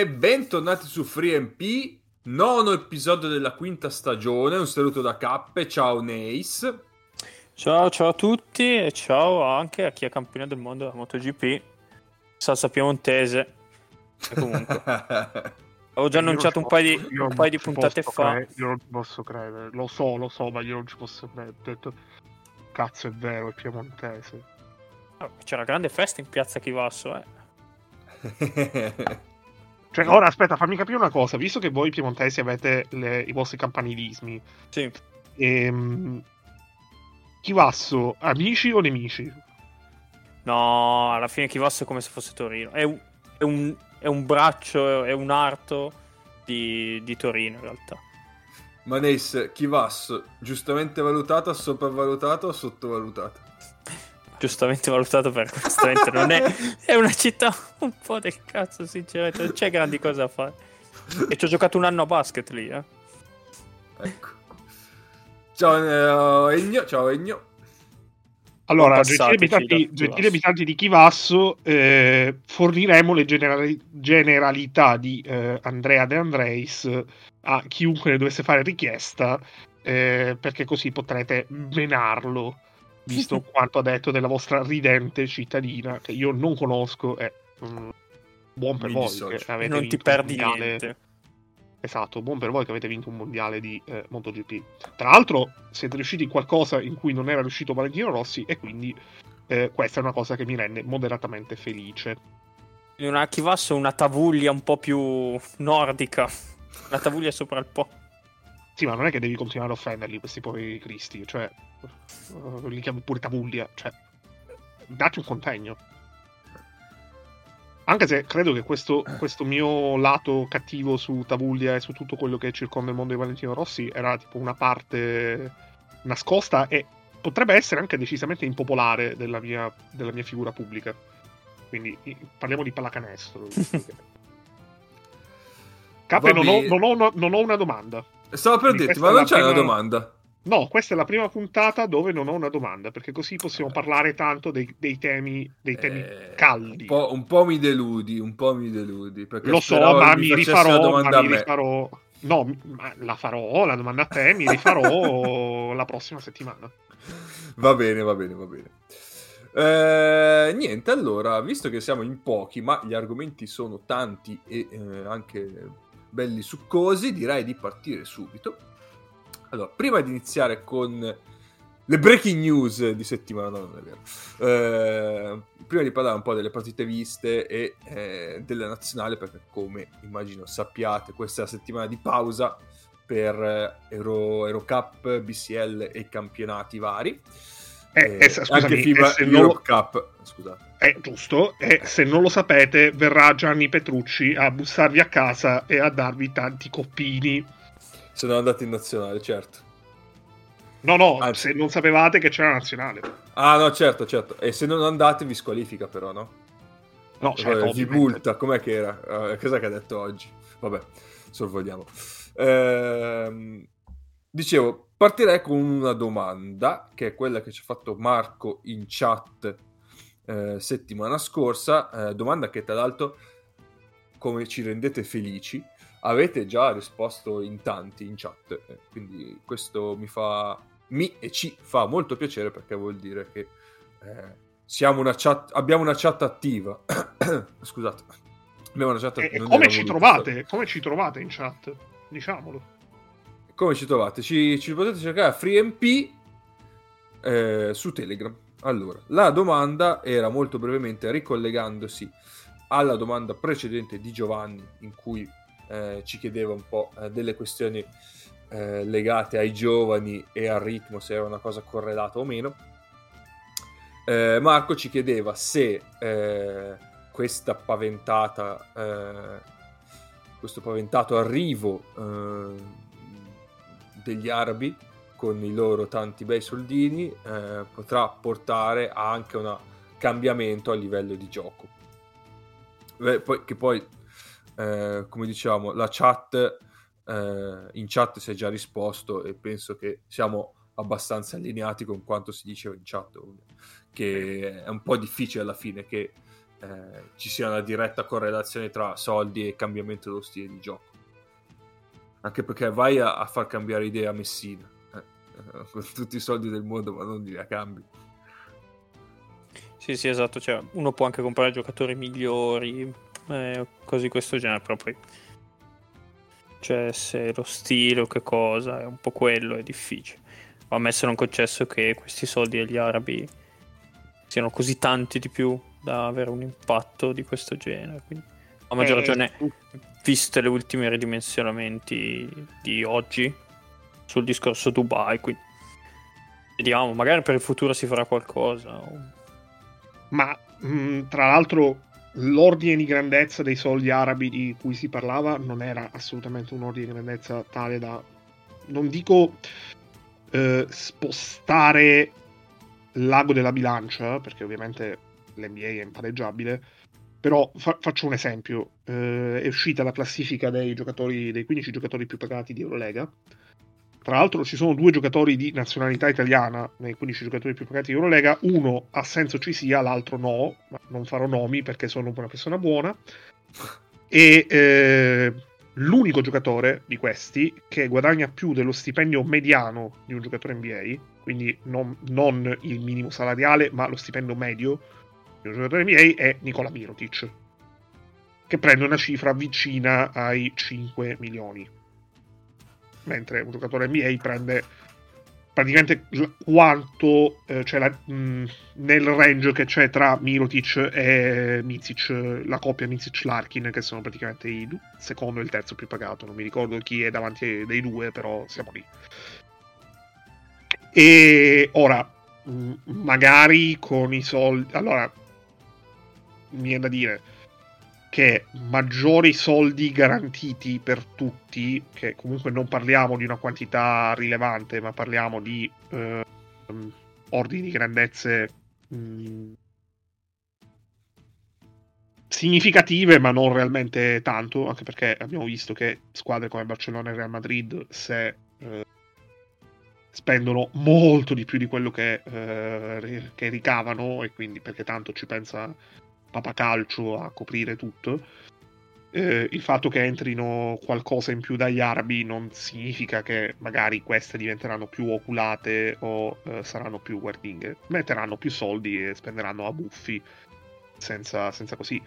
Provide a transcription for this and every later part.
E bentornati su FreeMP, nono episodio della quinta stagione. Un saluto da Cappe, ciao Neis. Ciao, ciao a tutti e ciao anche a chi è campione del mondo della MotoGP, salsa piemontese. E comunque, avevo già annunciato un paio di, un paio di puntate fa. Credere, io non ci posso credere, lo so, lo so, ma io non ci posso credere. Ho detto, cazzo, è vero, è piemontese. C'è una grande festa in piazza Chivasso, eh. Cioè, ora aspetta, fammi capire una cosa. Visto che voi piemontesi avete le- i vostri campanilismi, Sì, ehm, Chivasso, amici o nemici? no, alla fine Chivasso è come se fosse Torino. È un, è un, è un braccio, è un arto di, di Torino in realtà. Ma Neis, Chivasso, giustamente valutata, sopravvalutata o sottovalutata? Giustamente valutato per onestamente non è, è una città un po' del cazzo, sinceramente, non c'è grandi cose da fare. E ci ho giocato un anno a basket lì, eh. Ecco. Ciao eh, Egno, ciao Egno. Allora, gentili abitanti di Chivasso, eh, forniremo le generali- generalità di eh, Andrea De Andreis a chiunque ne dovesse fare richiesta, eh, perché così potrete menarlo, visto quanto ha detto della vostra ridente cittadina, che io non conosco, e mm, buon per Mi voi dissocio. che avete non vinto ti un perdi mondiale- niente. Esatto, buon per voi che avete vinto un mondiale di eh, MotoGP. Tra l'altro, siete riusciti in qualcosa in cui non era riuscito Valentino Rossi, e quindi eh, questa è una cosa che mi rende moderatamente felice. In una Chivasso una tavuglia un po' più nordica. Una tavuglia sopra il po'. Sì, ma non è che devi continuare a offenderli, questi poveri cristi. Cioè, eh, li chiamo pure Tavuglia. Cioè, dati un contegno. Anche se credo che questo, questo mio lato cattivo su Tavuglia e su tutto quello che circonda il mondo di Valentino Rossi era tipo una parte nascosta e potrebbe essere anche decisamente impopolare della mia, della mia figura pubblica. Quindi parliamo di pallacanestro. Capre, non ho, non ho non ho una domanda. Stavo per Quindi dirti, ma non c'è una prima- domanda? No, questa è la prima puntata dove non ho una domanda, perché così possiamo parlare tanto dei, dei temi, dei temi Eh, caldi. Un po', un po' mi deludi, un po' mi deludi. Perché Lo so, ma mi rifarò, ma mi rifarò. No, ma la farò, la domanda a te, mi rifarò la prossima settimana. Va bene, va bene, va bene. Eh, niente, allora, visto che siamo in pochi, ma gli argomenti sono tanti e eh, anche belli succosi, direi di partire subito. Allora, prima di iniziare con le breaking news di settimana, no, non è vero. Eh, prima di parlare un po' delle partite viste e eh, della nazionale, perché come immagino sappiate, questa è la settimana di pausa per Euro, Eurocup, BCL e campionati vari. Eh, eh, scusami, anche FIBA eh, se non Europe Cup, scusate. È giusto, e se non lo sapete, verrà Gianni Petrucci a bussarvi a casa e a darvi tanti coppini. Sono andati in nazionale, certo. No, no, Anzi. se non sapevate che c'era la nazionale. Ah, no, certo, certo. E se non andate vi squalifica però, no? No, Eh, certo, vi ovviamente. multa, com'è che era? Eh, cos'è che ha detto oggi? Vabbè, sorvoliamo. Ehm, dicevo, partirei con una domanda, che è quella che ci ha fatto Marco in chat eh, settimana scorsa, eh, domanda che tra l'altro, come ci rendete felici, avete già risposto in tanti in chat, eh, quindi questo mi fa, mi e ci fa molto piacere perché vuol dire che eh, siamo una chat, abbiamo una chat attiva. Scusate. Abbiamo una chat E, e come ci trovate? Come ci trovate in chat? Diciamolo. Come ci trovate? Ci, ci potete cercare a FreeMP eh, su Telegram. Allora, la domanda era molto brevemente ricollegandosi alla domanda precedente di Giovanni, in cui eh, ci chiedeva un po' eh, delle questioni eh, legate ai giovani e al ritmo, se era una cosa correlata o meno. Eh, Marco ci chiedeva se eh, questa paventata, eh, questo paventato arrivo degli arabi con i loro tanti bei soldini eh, potrà portare anche un cambiamento a livello di gioco. Beh, poi, che poi, eh, come diciamo, la chat eh, in chat si è già risposto e penso che siamo abbastanza allineati con quanto si diceva in chat, che è un po' difficile alla fine che eh, ci sia una diretta correlazione tra soldi e cambiamento dello stile di gioco. Anche perché vai a, a far cambiare idea a Messina eh, con tutti i soldi del mondo, ma non la cambi. Sì, sì, esatto. Cioè, uno può anche comprare giocatori migliori, eh, cose di questo genere, però poi. Cioè, se lo stile o che cosa è un po' quello, è difficile. Ho ammesso non concesso che questi soldi agli arabi siano così tanti di più da avere un impatto di questo genere. Quindi, a maggior eh, ragione, viste le ultime ridimensionamenti di oggi sul discorso Dubai, quindi vediamo, magari per il futuro si farà qualcosa. Ma mh, mm, tra l'altro l'ordine di grandezza dei soldi arabi di cui si parlava non era assolutamente un ordine di grandezza tale da, non dico eh, spostare l'ago della bilancia, perché ovviamente l'NBA è impareggiabile, però fa- faccio un esempio, eh, è uscita la classifica dei, dei 15 giocatori più pagati di Eurolega, tra l'altro ci sono due giocatori di nazionalità italiana nei 15 giocatori più pagati di Eurolega, uno ha senso ci sia, l'altro no, ma non farò nomi perché sono una persona buona. E eh, l'unico giocatore di questi che guadagna più dello stipendio mediano di un giocatore NBA, quindi non, non il minimo salariale, ma lo stipendio medio un giocatore NBA, è Nicola Mirotic, che prende una cifra vicina ai 5 milioni mentre un giocatore NBA prende praticamente quanto eh, c'è la, mh, nel range che c'è tra Mirotic e Mizic, la coppia Mizic-Larkin, che sono praticamente il secondo e il terzo più pagato. Non mi ricordo chi è davanti dei due, però siamo lì. E ora, mh, magari con i soldi... Allora, mi viene da dire che maggiori soldi garantiti per tutti, che comunque non parliamo di una quantità rilevante, ma parliamo di eh, ordini di grandezze mm, significative, ma non realmente tanto, anche perché abbiamo visto che squadre come Barcellona e Real Madrid, se eh, spendono molto di più di quello che, eh, che ricavano, e quindi perché tanto ci pensa papacalcio a coprire tutto. Eh, il fatto che entrino qualcosa in più dagli arabi non significa che magari queste diventeranno più oculate o eh, saranno più guardinghe. Metteranno più soldi e spenderanno a buffi senza, senza così.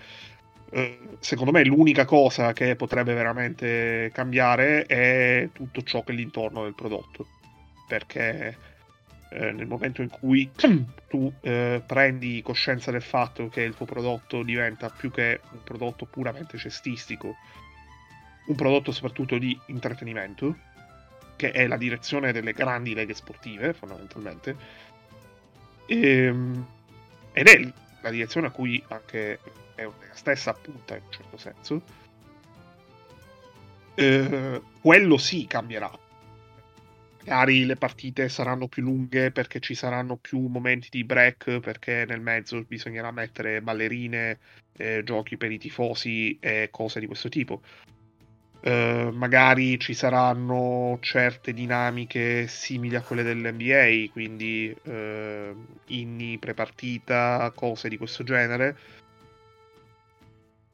Eh, secondo me l'unica cosa che potrebbe veramente cambiare è tutto ciò che è l'intorno del prodotto. Perché eh, nel momento in cui tu eh, prendi coscienza del fatto che il tuo prodotto diventa più che un prodotto puramente cestistico, un prodotto soprattutto di intrattenimento, che è la direzione delle grandi leghe sportive, fondamentalmente, e, ehm, ed è la direzione a cui anche è la stessa appunta in un certo senso, eh, quello sì cambierà magari le partite saranno più lunghe perché ci saranno più momenti di break, perché nel mezzo bisognerà mettere ballerine, eh, giochi per i tifosi e cose di questo tipo. Uh, magari ci saranno certe dinamiche simili a quelle dell'NBA, quindi uh, inni prepartita, cose di questo genere.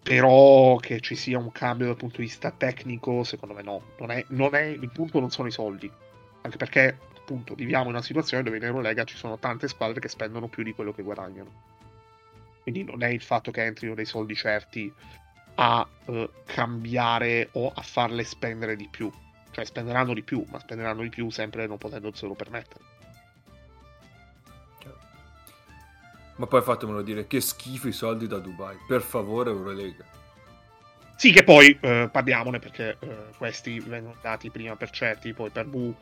Però che ci sia un cambio dal punto di vista tecnico, secondo me no. Non è, non è, il punto non sono i soldi anche perché appunto viviamo in una situazione dove in Eurolega ci sono tante squadre che spendono più di quello che guadagnano. Quindi non è il fatto che entrino dei soldi certi a uh, cambiare o a farle spendere di più. Cioè spenderanno di più, ma spenderanno di più sempre non potendoselo permettere. Ma poi fatemelo dire, che schifo i soldi da Dubai. Per favore, Eurolega. Sì, che poi eh, parliamone perché eh, questi vengono dati prima per certi, poi per Bu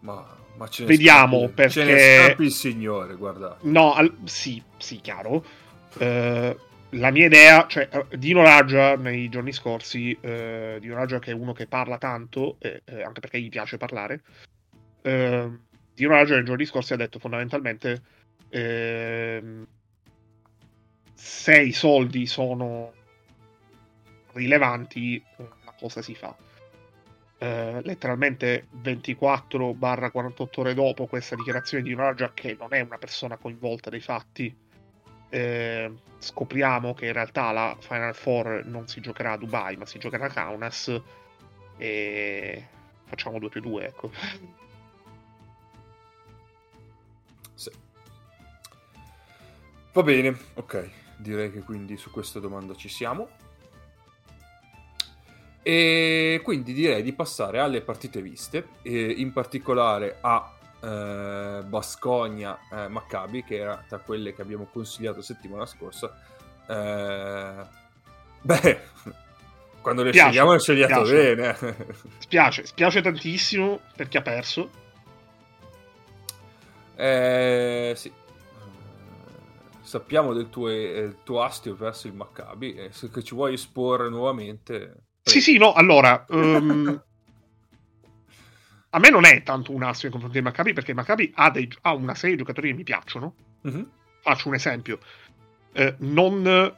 ma, ma ce Vediamo scappi, perché... Ce ne scappi il signore, guarda. No, al... sì, sì, chiaro. Uh, la mia idea, cioè, uh, Dino Raja nei giorni scorsi, uh, Dino Raja che è uno che parla tanto, eh, eh, anche perché gli piace parlare, Dino Raja nei giorni scorsi ha detto fondamentalmente ehm, se i soldi sono rilevanti, la cosa si fa eh, letteralmente 24-48 ore dopo questa dichiarazione di Raja, che non è una persona coinvolta dei fatti, eh, scopriamo che in realtà la Final Four non si giocherà a Dubai, ma si giocherà a Kaunas. E facciamo 2 più 2, ecco. Sì. Va bene, ok. Direi che quindi su questa domanda ci siamo. E quindi direi di passare alle partite viste, in particolare a eh, Bascogna eh, Maccabi, che era tra quelle che abbiamo consigliato settimana scorsa. Eh, beh, quando le spiace, scegliamo le scegliamo bene. Spiace, spiace tantissimo perché ha perso. Eh, sì. Sappiamo del tuo, eh, tuo astio verso il Maccabi e se ci vuoi esporre nuovamente... Sì, sì, no, allora... Um, a me non è tanto un astio nei confronti del Maccabi perché Maccabi ha, dei, ha, una serie di giocatori che mi piacciono. Mm-hmm. Faccio un esempio. Eh, non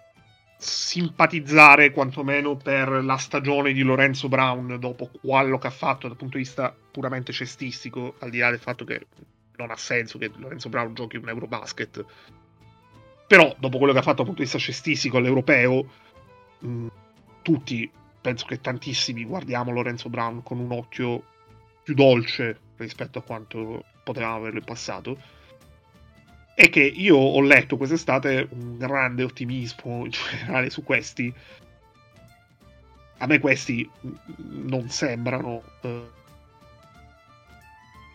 simpatizzare quantomeno per la stagione di Lorenzo Brown dopo quello che ha fatto dal punto di vista puramente cestistico, al di là del fatto che non ha senso che Lorenzo Brown giochi un Eurobasket. Però, dopo quello che ha fatto dal punto di vista cestistico all'europeo, mh, tutti, penso che tantissimi, guardiamo Lorenzo Brown con un occhio più dolce rispetto a quanto potevamo averlo in passato è che io ho letto quest'estate un grande ottimismo in generale su questi. A me questi non sembrano. Eh,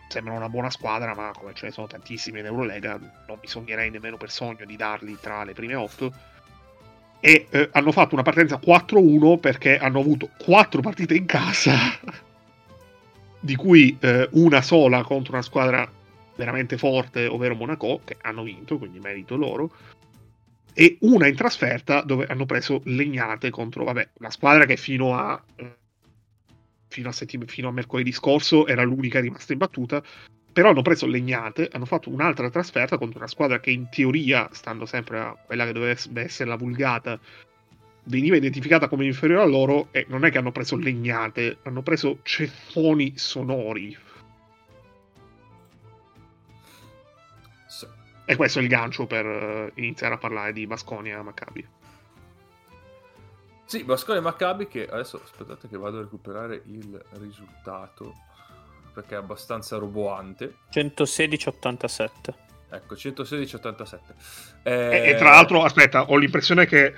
sembrano una buona squadra, ma come ce ne sono tantissimi in Eurolega, non mi sognerei nemmeno per sogno di darli tra le prime otto. E eh, hanno fatto una partenza 4-1 perché hanno avuto quattro partite in casa, di cui eh, una sola contro una squadra veramente forte, ovvero Monaco, che hanno vinto, quindi merito loro, e una in trasferta dove hanno preso legnate contro, vabbè, la squadra che fino a, eh, fino a, settim- fino a mercoledì scorso era l'unica rimasta imbattuta, però hanno preso legnate, hanno fatto un'altra trasferta contro una squadra che in teoria, stando sempre a quella che dovrebbe essere la vulgata, veniva identificata come inferiore a loro e non è che hanno preso legnate, hanno preso ceffoni sonori, E questo è il gancio per uh, iniziare a parlare di Basconia Maccabi. Sì, Basconia Maccabi che adesso aspettate che vado a recuperare il risultato perché è abbastanza roboante. 116-87. Ecco, 116-87. Eh... E, e, tra l'altro, aspetta, ho l'impressione che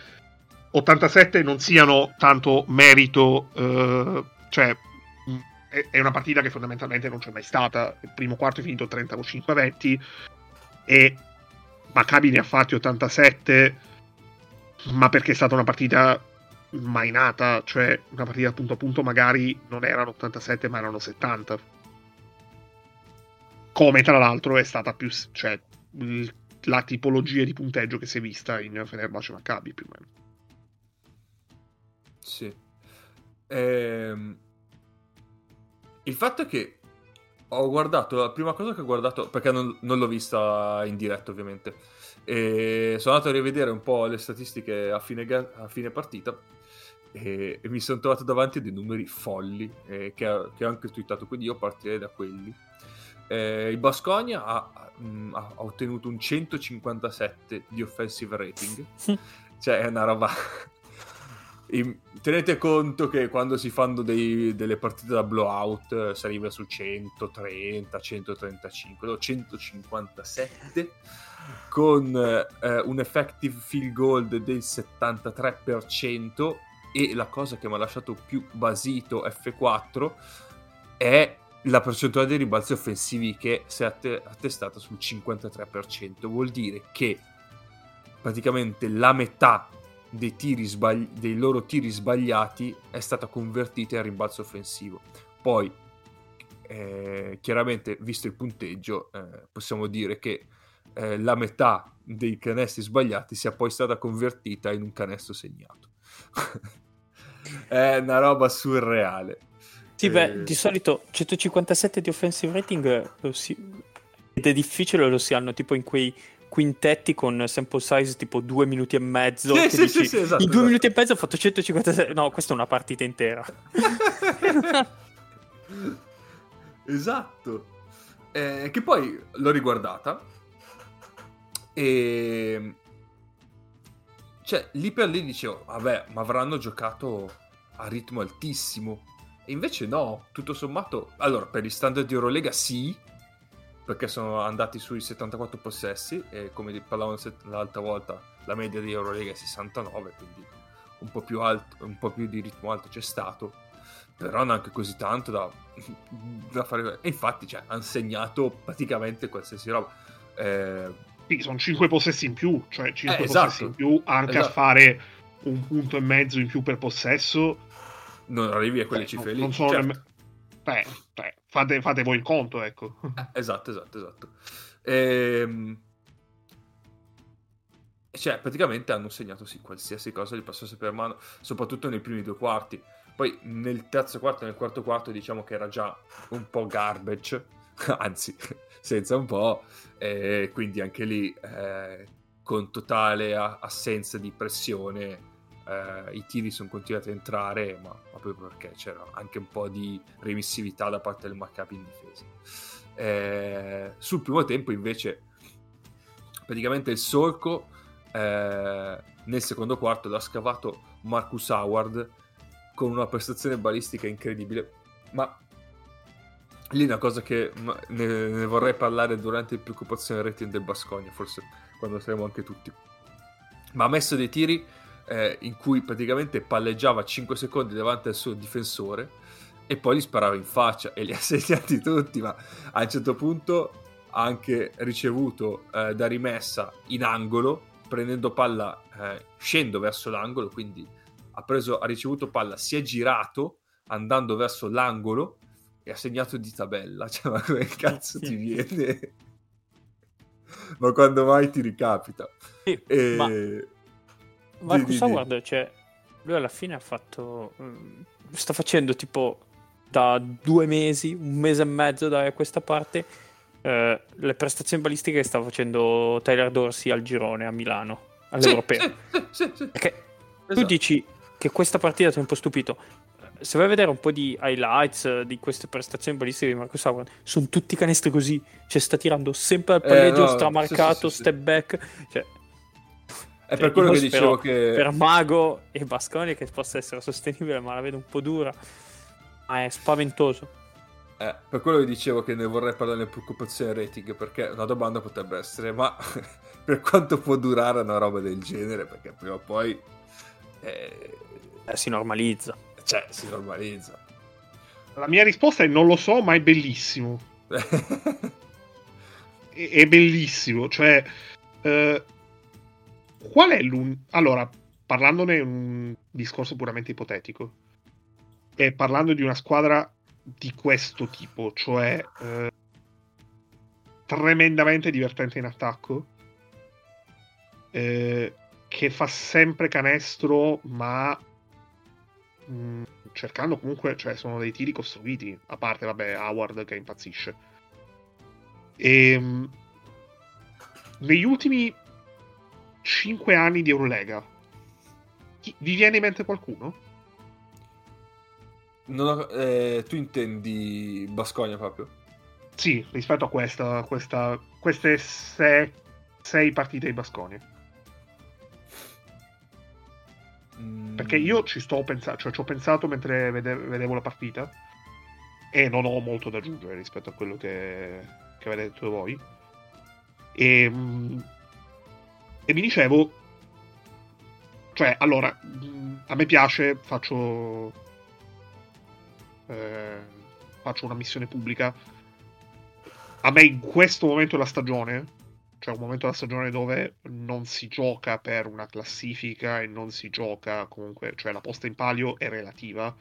87 non siano tanto merito, eh, cioè è, una partita che fondamentalmente non c'è mai stata. Il primo quarto è finito 35-20 e Maccabi ne ha fatti 87 ma perché è stata una partita mai nata cioè una partita punto a punto magari non erano 87 ma erano 70 come tra l'altro è stata più cioè la tipologia di punteggio che si è vista in Fenerbahce Maccabi più o meno sì ehm... il fatto è che ho guardato, la prima cosa che ho guardato, perché non, non l'ho vista in diretta ovviamente, e sono andato a rivedere un po' le statistiche a fine, a fine partita e, e, mi sono trovato davanti a dei numeri folli eh, che, che, ho anche twittato, quindi io partirei da quelli. Eh, il Basconia ha, mh, ha, ottenuto un 157 di offensive rating, cioè è una roba tenete conto che quando si fanno dei, delle partite da blowout eh, si arriva su 130, 135, no, 157 con eh, un effective field goal del 73% e la cosa che mi ha lasciato più basito F4 è la percentuale dei ribalzi offensivi che si è attestata sul 53%. Vuol dire che praticamente la metà dei, sbagli- dei loro tiri sbagliati è stata convertita in rimbalzo offensivo. Poi, eh, chiaramente, visto il punteggio, eh, possiamo dire che eh, la metà dei canestri sbagliati sia poi stata convertita in un canestro segnato. è una roba surreale. Sì, beh, eh, di solito 157 di offensive rating si... ed è difficile lo si hanno tipo in quei quintetti con sample size tipo due minuti e mezzo. Sì, sì, dici, sì, esatto, in due esatto. minuti e mezzo ho fatto 156. No, questa è una partita intera. esatto. Eh, che poi l'ho riguardata e cioè, lì per lì dicevo, vabbè, ma avranno giocato a ritmo altissimo. Invece no, tutto sommato, allora, per gli standard di Eurolega sì, perché sono andati sui 74 possessi e come parlavamo l'altra volta, la media di Eurolega è 69, quindi un po' più, alto, un po più di ritmo alto c'è stato, però neanche così tanto da, da fare... E infatti, cioè, hanno segnato praticamente qualsiasi roba. Eh, sì, sono 5 possessi in più, cioè 5 eh, esatto. possessi in più, anche esatto. a fare un punto e mezzo in più per possesso. Non arrivi a quelle Beh, cifre lì. Non sono certo. nemm- Beh, beh, fate, fate, voi il conto, ecco. Eh, esatto, esatto, esatto. Ehm... Cioè, praticamente hanno segnato sì, qualsiasi cosa gli passasse per mano, soprattutto nei primi due quarti. Poi nel terzo quarto e nel quarto quarto diciamo che era già un po' garbage, anzi, senza un po', e quindi anche lì eh, con totale assenza di pressione eh, i tiri sono continuati a entrare, ma, ma, proprio perché c'era anche un po' di remissività da parte del Maccabi in difesa. Eh, sul primo tempo invece praticamente il solco eh, nel secondo quarto l'ha scavato Marcus Howard con una prestazione balistica incredibile, ma lì una cosa che ne, ne, vorrei parlare durante il preoccupazione rating del Bascogna, forse quando saremo anche tutti. Ma ha messo dei tiri eh, in cui praticamente palleggiava 5 secondi davanti al suo difensore e poi li sparava in faccia e li ha segnati tutti, ma a un certo punto ha anche ricevuto eh, da rimessa in angolo, prendendo palla, eh, scendo verso l'angolo, quindi ha, preso, ha ricevuto palla, si è girato andando verso l'angolo e ha segnato di tabella. Cioè, ma come cazzo ti viene? ma quando mai ti ricapita? Sì, e... ma... Marcus Howard, cioè, lui alla fine ha fatto... Mm, sta facendo tipo da due mesi, un mese e mezzo da questa parte, eh, le prestazioni balistiche che sta facendo Tyler Dorsey al girone a Milano, all'Europeo. Sì, sì, sì, sì, Perché esatto. tu dici che questa partita ti ha un po' stupito, se vai a vedere un po' di highlights eh, di queste prestazioni balistiche di Marcus Howard, sono tutti canestri così. Cioè, sta tirando sempre al palleggio, eh, no, stramarcato, sì, sì, step back. Cioè, è per quello che dicevo che. Per Mago e Basconi che possa essere sostenibile, ma la vedo un po' dura. Ma è spaventoso. Eh, per quello che dicevo che ne vorrei parlare di preoccupazione rating, perché una domanda potrebbe essere, ma per quanto può durare una roba del genere? Perché prima o poi... Eh... Eh, si normalizza cioè, si normalizza. La mia risposta è non lo so, ma è bellissimo. è, è, bellissimo, cioè... Uh, qual è l'un... Allora, parlandone un discorso puramente ipotetico, e parlando di una squadra di questo tipo, cioè uh, tremendamente divertente in attacco, uh, che fa sempre canestro, ma Mm, cercando comunque, cioè sono dei tiri costruiti, a parte, vabbè, Howard che impazzisce. E ehm, negli ultimi 5 anni di Eurolega, chi, vi viene in mente qualcuno? Ho, eh, tu intendi Bascogna proprio? Sì, rispetto a questa, questa queste 6 partite di Bascogna. Perché io ci sto pensando, cioè ci ho pensato mentre vede- vedevo la partita e non ho molto da aggiungere rispetto a quello che, che avete detto voi. E, mm, e mi dicevo, cioè, allora, a me piace, faccio, eh, faccio una missione pubblica. A me in questo momento della stagione c'è un momento della stagione dove non si gioca per una classifica e non si gioca comunque, cioè la posta in palio è relativa.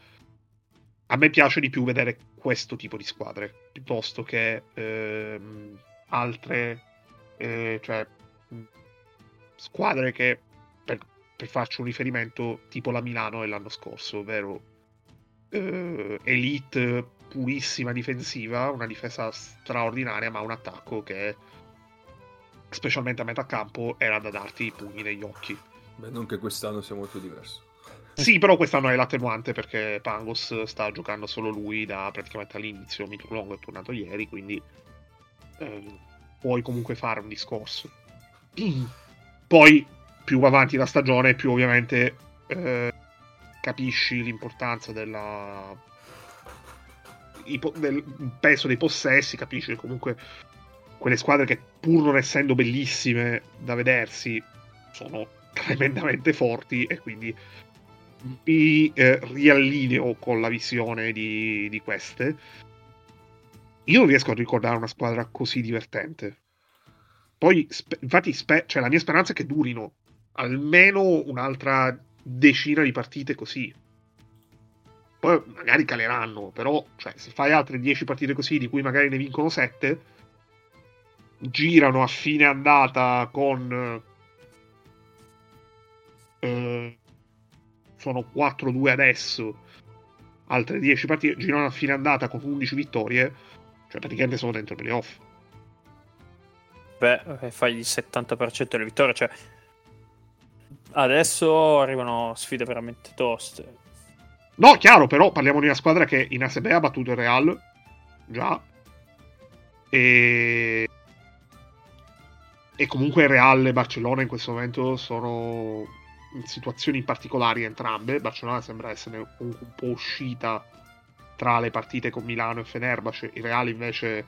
A me piace di più vedere questo tipo di squadre piuttosto che ehm, altre, eh, cioè squadre che per, per, farci un riferimento tipo la Milano dell'anno scorso, ovvero eh, elite purissima difensiva, una difesa straordinaria, ma un attacco che specialmente a metà campo, era da darti i pugni negli occhi. Beh, non che quest'anno sia molto diverso. Sì, però quest'anno è l'attenuante perché Pangos sta giocando solo lui da praticamente all'inizio. Mitro Longo è tornato ieri, quindi eh, puoi comunque fare un discorso. Poi, più avanti la stagione, più ovviamente eh, capisci l'importanza della, del peso dei possessi, capisci che comunque quelle squadre che pur non essendo bellissime da vedersi sono tremendamente forti e quindi mi eh, riallineo con la visione di, di queste. Io non riesco a ricordare una squadra così divertente. Poi, spe- infatti, spe- cioè, la mia speranza è che durino almeno un'altra decina di partite così. Poi magari caleranno, però cioè, se fai altre 10 partite così, di cui magari ne vincono 7, girano a fine andata con... Eh, sono 4-2 adesso, altre 10 partite, girano a fine andata con 11 vittorie, cioè praticamente sono dentro i playoff. Beh, eh, fai il 70% delle vittorie, cioè adesso arrivano sfide veramente toste. No, chiaro, però parliamo di una squadra che in ASB ha battuto il Real, già, e... e comunque Real e Barcellona in questo momento sono in situazioni particolari entrambe. Barcellona sembra essere comunque un po' uscita tra le partite con Milano e Fenerbahce, il Real invece...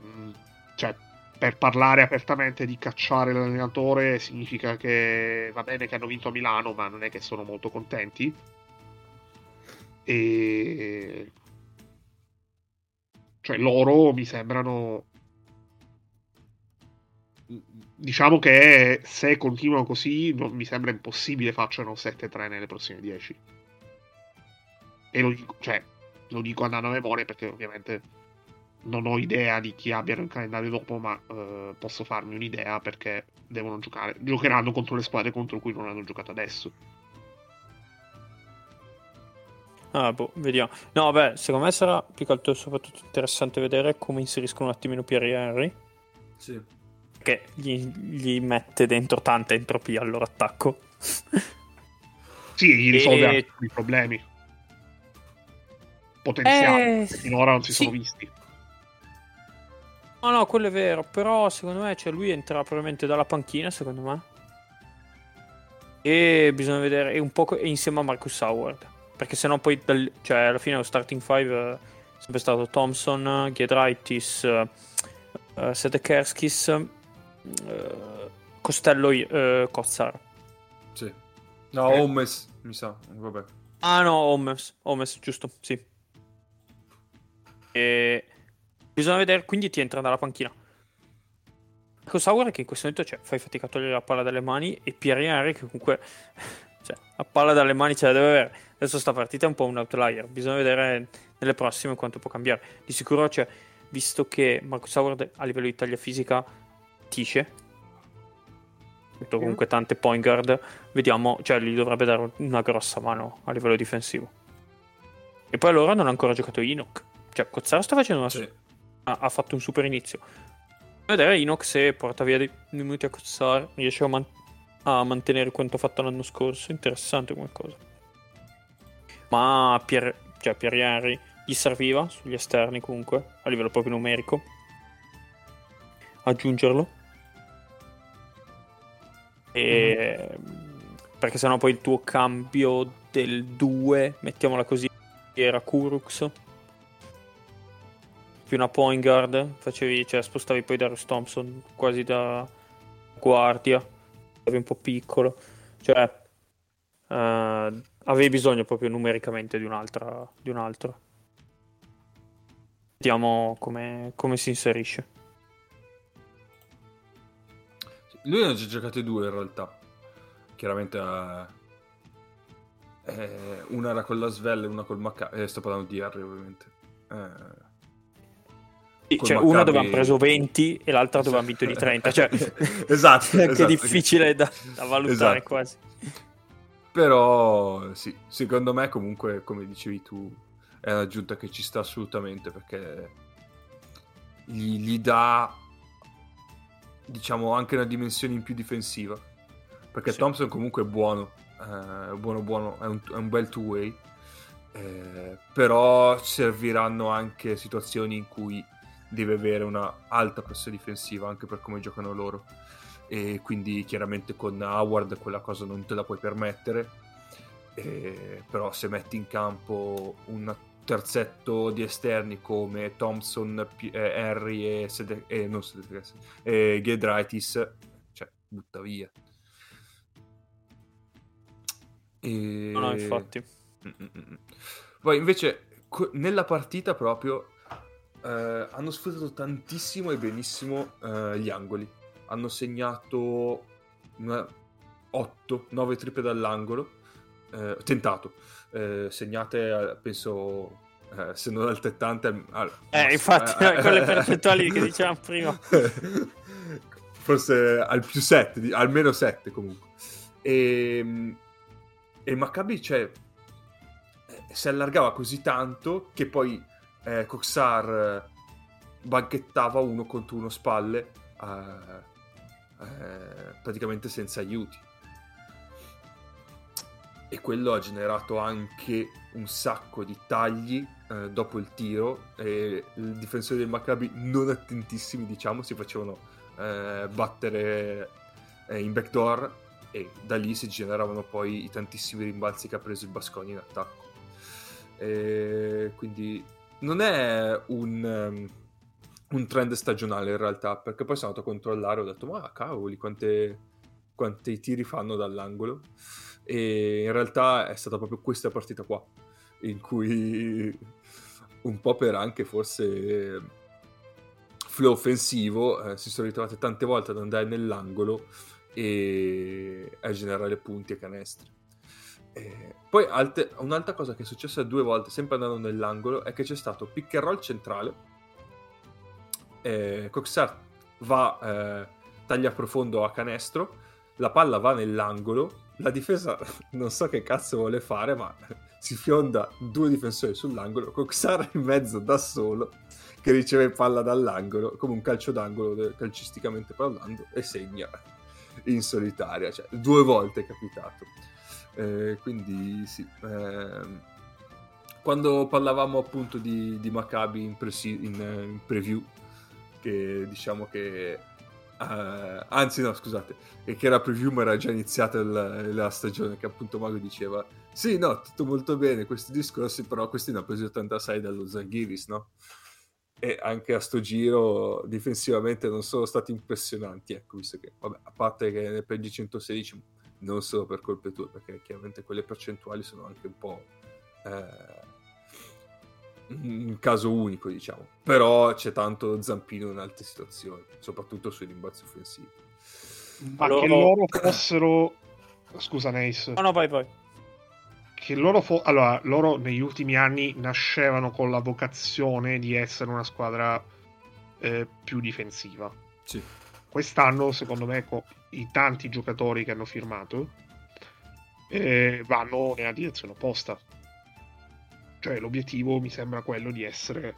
Mh, mm, cioè, per parlare apertamente di cacciare l'allenatore significa che va bene che hanno vinto a Milano, ma non è che sono molto contenti. E cioè loro mi sembrano diciamo che se continuano così non mi sembra impossibile facciano 7-3 nelle prossime 10 e lo dico, cioè, lo dico andando a memoria perché ovviamente non ho idea di chi abbiano il calendario dopo, ma eh, posso farmi un'idea perché devono giocare. Giocheranno contro le squadre contro cui non hanno giocato adesso. Ah, boh, vediamo. No, beh, secondo me sarà più che altro soprattutto interessante vedere come inseriscono un attimino Pierre Henry. Sì. Che gli, gli mette dentro tanta entropia al loro attacco. sì, gli risolve e... anche i problemi. Potenziali, eh, che finora non si sì. sono visti. No, no, quello è vero, però secondo me cioè, lui entra probabilmente dalla panchina, secondo me. E bisogna vedere, e un po' insieme a Marcus Howard. Perché sennò poi, dal, cioè, alla fine lo starting five è sempre stato Thompson, Giedraitis, uh, uh, Sedekerskis, uh, Costello, uh, Kotzar. Sì. No, eh. Holmes, mi sa, vabbè. Ah no, Holmes, Holmes, giusto, sì. E Bisogna vedere, quindi ti entra dalla panchina. Marco Sauer che in questo momento cioè, fai fatica a togliere la palla dalle mani e Pierre che comunque cioè, la palla dalle mani ce la deve avere. Adesso sta partita è un po' un outlier, bisogna vedere nelle prossime quanto può cambiare. Di sicuro, cioè, visto che Marco Sauer a livello di taglia fisica tisce, comunque tante point guard, vediamo, cioè gli dovrebbe dare una grossa mano a livello difensivo. E poi allora non ha ancora giocato Enoch. Cioè, Cozzaro sta facendo una, sì ha, ha fatto un super inizio. Vedere Inox se porta via dei minuti a Cozzar, riesce a, man- a, mantenere quanto fatto l'anno scorso. Interessante come cosa. Ma Pier, cioè Henry gli serviva sugli esterni comunque, a livello proprio numerico. Aggiungerlo. E... Mm. Perché sennò poi il tuo cambio del 2, mettiamola così, era Kurux più una point guard, facevi, cioè spostavi poi Darius Thompson quasi da guardia, eri un po' piccolo, cioè uh, avevi bisogno proprio numericamente di, un'altra, di un altro. Vediamo come, come si inserisce. Lui ne ha già giocate due in realtà. Chiaramente uh, eh, una era con la Svel e una col Macca. Eh, sto parlando di Harry ovviamente. Eh, sì, cioè, una dove hanno preso 20 e l'altra dove hanno vinto di 30. Cioè, esatto. È esatto. difficile da, da valutare esatto. quasi. Però sì, secondo me comunque, come dicevi tu, è un'aggiunta che ci sta assolutamente perché gli, gli dà, diciamo, anche una dimensione in più difensiva. Perché sì. Thompson comunque è buono, eh, buono, buono, è un, è un bel two-way. Eh, però serviranno anche situazioni in cui deve avere una alta pressione difensiva anche per come giocano loro e quindi chiaramente con Howard quella cosa non te la puoi permettere, e, però se metti in campo un terzetto di esterni come Thompson, P- eh, Henry e, Sede- eh, non Sede- eh, Gedraitis, cioè butta via. E... No, no, infatti. Mm-mm. Poi invece nella partita proprio eh, hanno sfruttato tantissimo e benissimo eh, gli angoli. Hanno segnato 8, 9 triple dall'angolo. Eh, tentato. Eh, segnate, penso, eh, se non altrettante. Al, eh, infatti, con le percentuali che dicevamo prima. Forse al più 7, almeno 7 comunque. E, ehm, e Maccabi, cioè, si allargava così tanto che poi eh, Coxar eh, banchettava uno contro uno spalle eh, eh, praticamente senza aiuti. E quello ha generato anche un sacco di tagli eh, dopo il tiro e i difensori del Maccabi non attentissimi diciamo si facevano eh, battere eh, in backdoor e da lì si generavano poi i tantissimi rimbalzi che ha preso il Basconi in attacco. E quindi non è un, um, un, trend stagionale in realtà, perché poi sono andato a controllare e ho detto, ma cavoli, quante, quanti tiri fanno dall'angolo. E in realtà è stata proprio questa partita qua, in cui un po' per anche forse flow offensivo eh, si sono ritrovate tante volte ad andare nell'angolo e a generare punti e canestri. Eh, poi alte, un'altra cosa che è successa due volte, sempre andando nell'angolo, è che c'è stato pick and roll centrale. Eh, Coxart va, eh, taglia profondo a canestro, la palla va nell'angolo, la difesa non so che cazzo vuole fare, ma si fionda due difensori sull'angolo, Coxar in mezzo da solo, che riceve palla dall'angolo, come un calcio d'angolo calcisticamente parlando, e segna in solitaria. Cioè, due volte è capitato. Eh, quindi sì. Eh, quando parlavamo appunto di, di Maccabi in, presi- in, in, preview, che diciamo che... Uh, anzi no, scusate, che era preview ma era già iniziata la, la stagione, che appunto Mago diceva sì, no, tutto molto bene questi discorsi, però questi ne ha presi 86 dallo Zaghiris, no? E anche a sto giro difensivamente non sono stati impressionanti, ecco, visto che, vabbè, a parte che ne prendi 116 non solo per colpe tue, perché chiaramente quelle percentuali sono anche un po' eh, un caso unico, diciamo. Però c'è tanto zampino in altre situazioni, soprattutto sui rimbalzi offensivi. Ma allora... che loro fossero... Scusa, Neis. No, no, vai, vai. Che loro, fo... allora, loro negli ultimi anni nascevano con la vocazione di essere una squadra eh, più difensiva. Sì quest'anno, secondo me, con i tanti giocatori che hanno firmato, eh, vanno nella direzione opposta. Cioè, l'obiettivo mi sembra quello di essere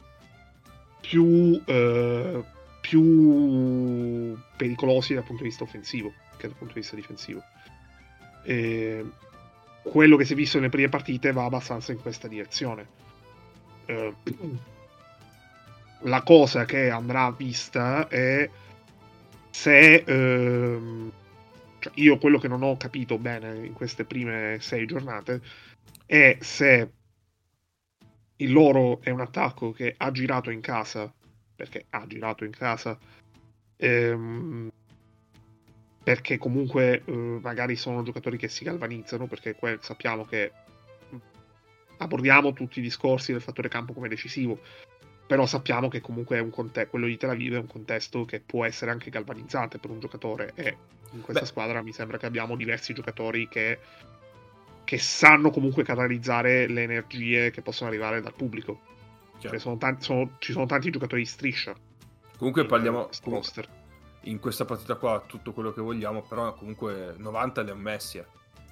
più, eh, più pericolosi dal punto di vista offensivo che dal punto di vista difensivo. E quello che si è visto nelle prime partite va abbastanza in questa direzione. Eh, la cosa che andrà vista è se ehm, cioè io quello che non ho capito bene in queste prime sei giornate è se il loro è un attacco che ha girato in casa perché ha girato in casa ehm, perché comunque eh, magari sono giocatori che si galvanizzano perché sappiamo che abordiamo tutti i discorsi del fattore campo come decisivo però sappiamo che comunque conte- quello di Tel Aviv è un contesto che può essere anche galvanizzante per un giocatore e in questa Beh. squadra mi sembra che abbiamo diversi giocatori che, che sanno comunque canalizzare le energie che possono arrivare dal pubblico. Cioè, sono tanti, sono, ci sono tanti giocatori di striscia. Comunque parliamo comunque, in questa partita qua tutto quello che vogliamo, però comunque 90 li ha messi. Eh.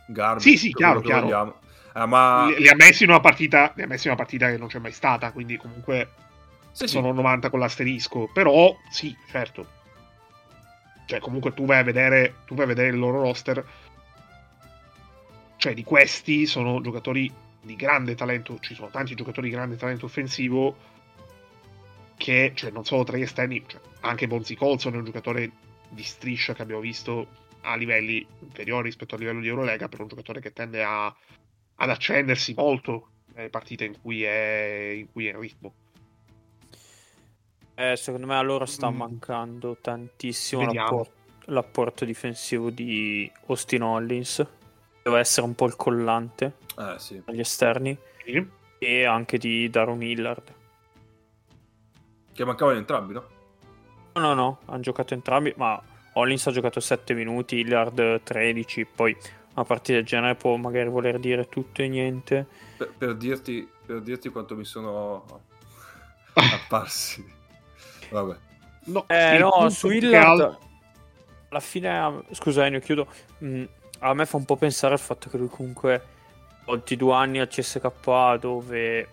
Garbi, sì, sì, chiaro, chiaro. Eh, ma... li, li, ha messi in una partita, li ha messi in una partita che non c'è mai stata, quindi comunque sì, sono sì. 90 con l'asterisco, però sì, certo. Cioè, comunque tu vai a vedere, tu vai a vedere il loro roster. Cioè, di questi sono giocatori di grande talento, ci sono tanti giocatori di grande talento offensivo che, cioè, non solo tra gli esterni, cioè, anche Bonzi Colson è un giocatore di striscia che abbiamo visto a livelli inferiori rispetto al livello di Eurolega per un giocatore che tende a, ad accendersi molto nelle partite in cui è in, cui è in ritmo. Eh, secondo me a loro sta mm. mancando tantissimo l'apporto, l'apporto, difensivo di Austin Hollins. Deve essere un po' il collante eh, sì. agli esterni. Sì. E anche di Daron Hillard. Che mancavano entrambi, no? No, no, no, hanno giocato entrambi, ma Hollins ha giocato 7 minuti, Hillard 13, poi una partita del genere può magari voler dire tutto e niente. Per, per, dirti, per dirti quanto mi sono apparsi. Vabbè. No, eh, no su Hillard al... alla fine, scusa Ennio, chiudo. Mm, a me fa un po' pensare al fatto che lui comunque oltre due anni al CSK dove è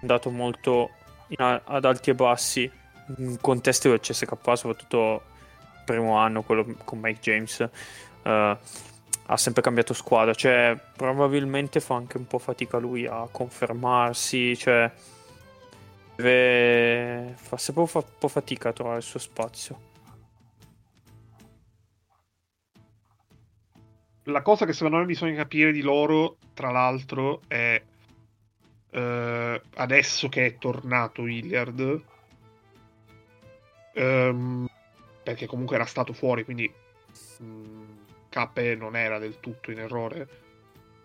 andato molto in, ad alti e bassi in contesti del CSK, soprattutto il primo anno, quello con Mike James, uh, ha sempre cambiato squadra. Cioè, probabilmente fa anche un po' fatica lui a confermarsi. Cioè, deve... fa sempre un po' fatica a trovare il suo spazio. La cosa che secondo me bisogna capire di loro, tra l'altro, è uh, adesso che è tornato Hilliard, um, perché comunque era stato fuori, quindi um, K non era del tutto in errore.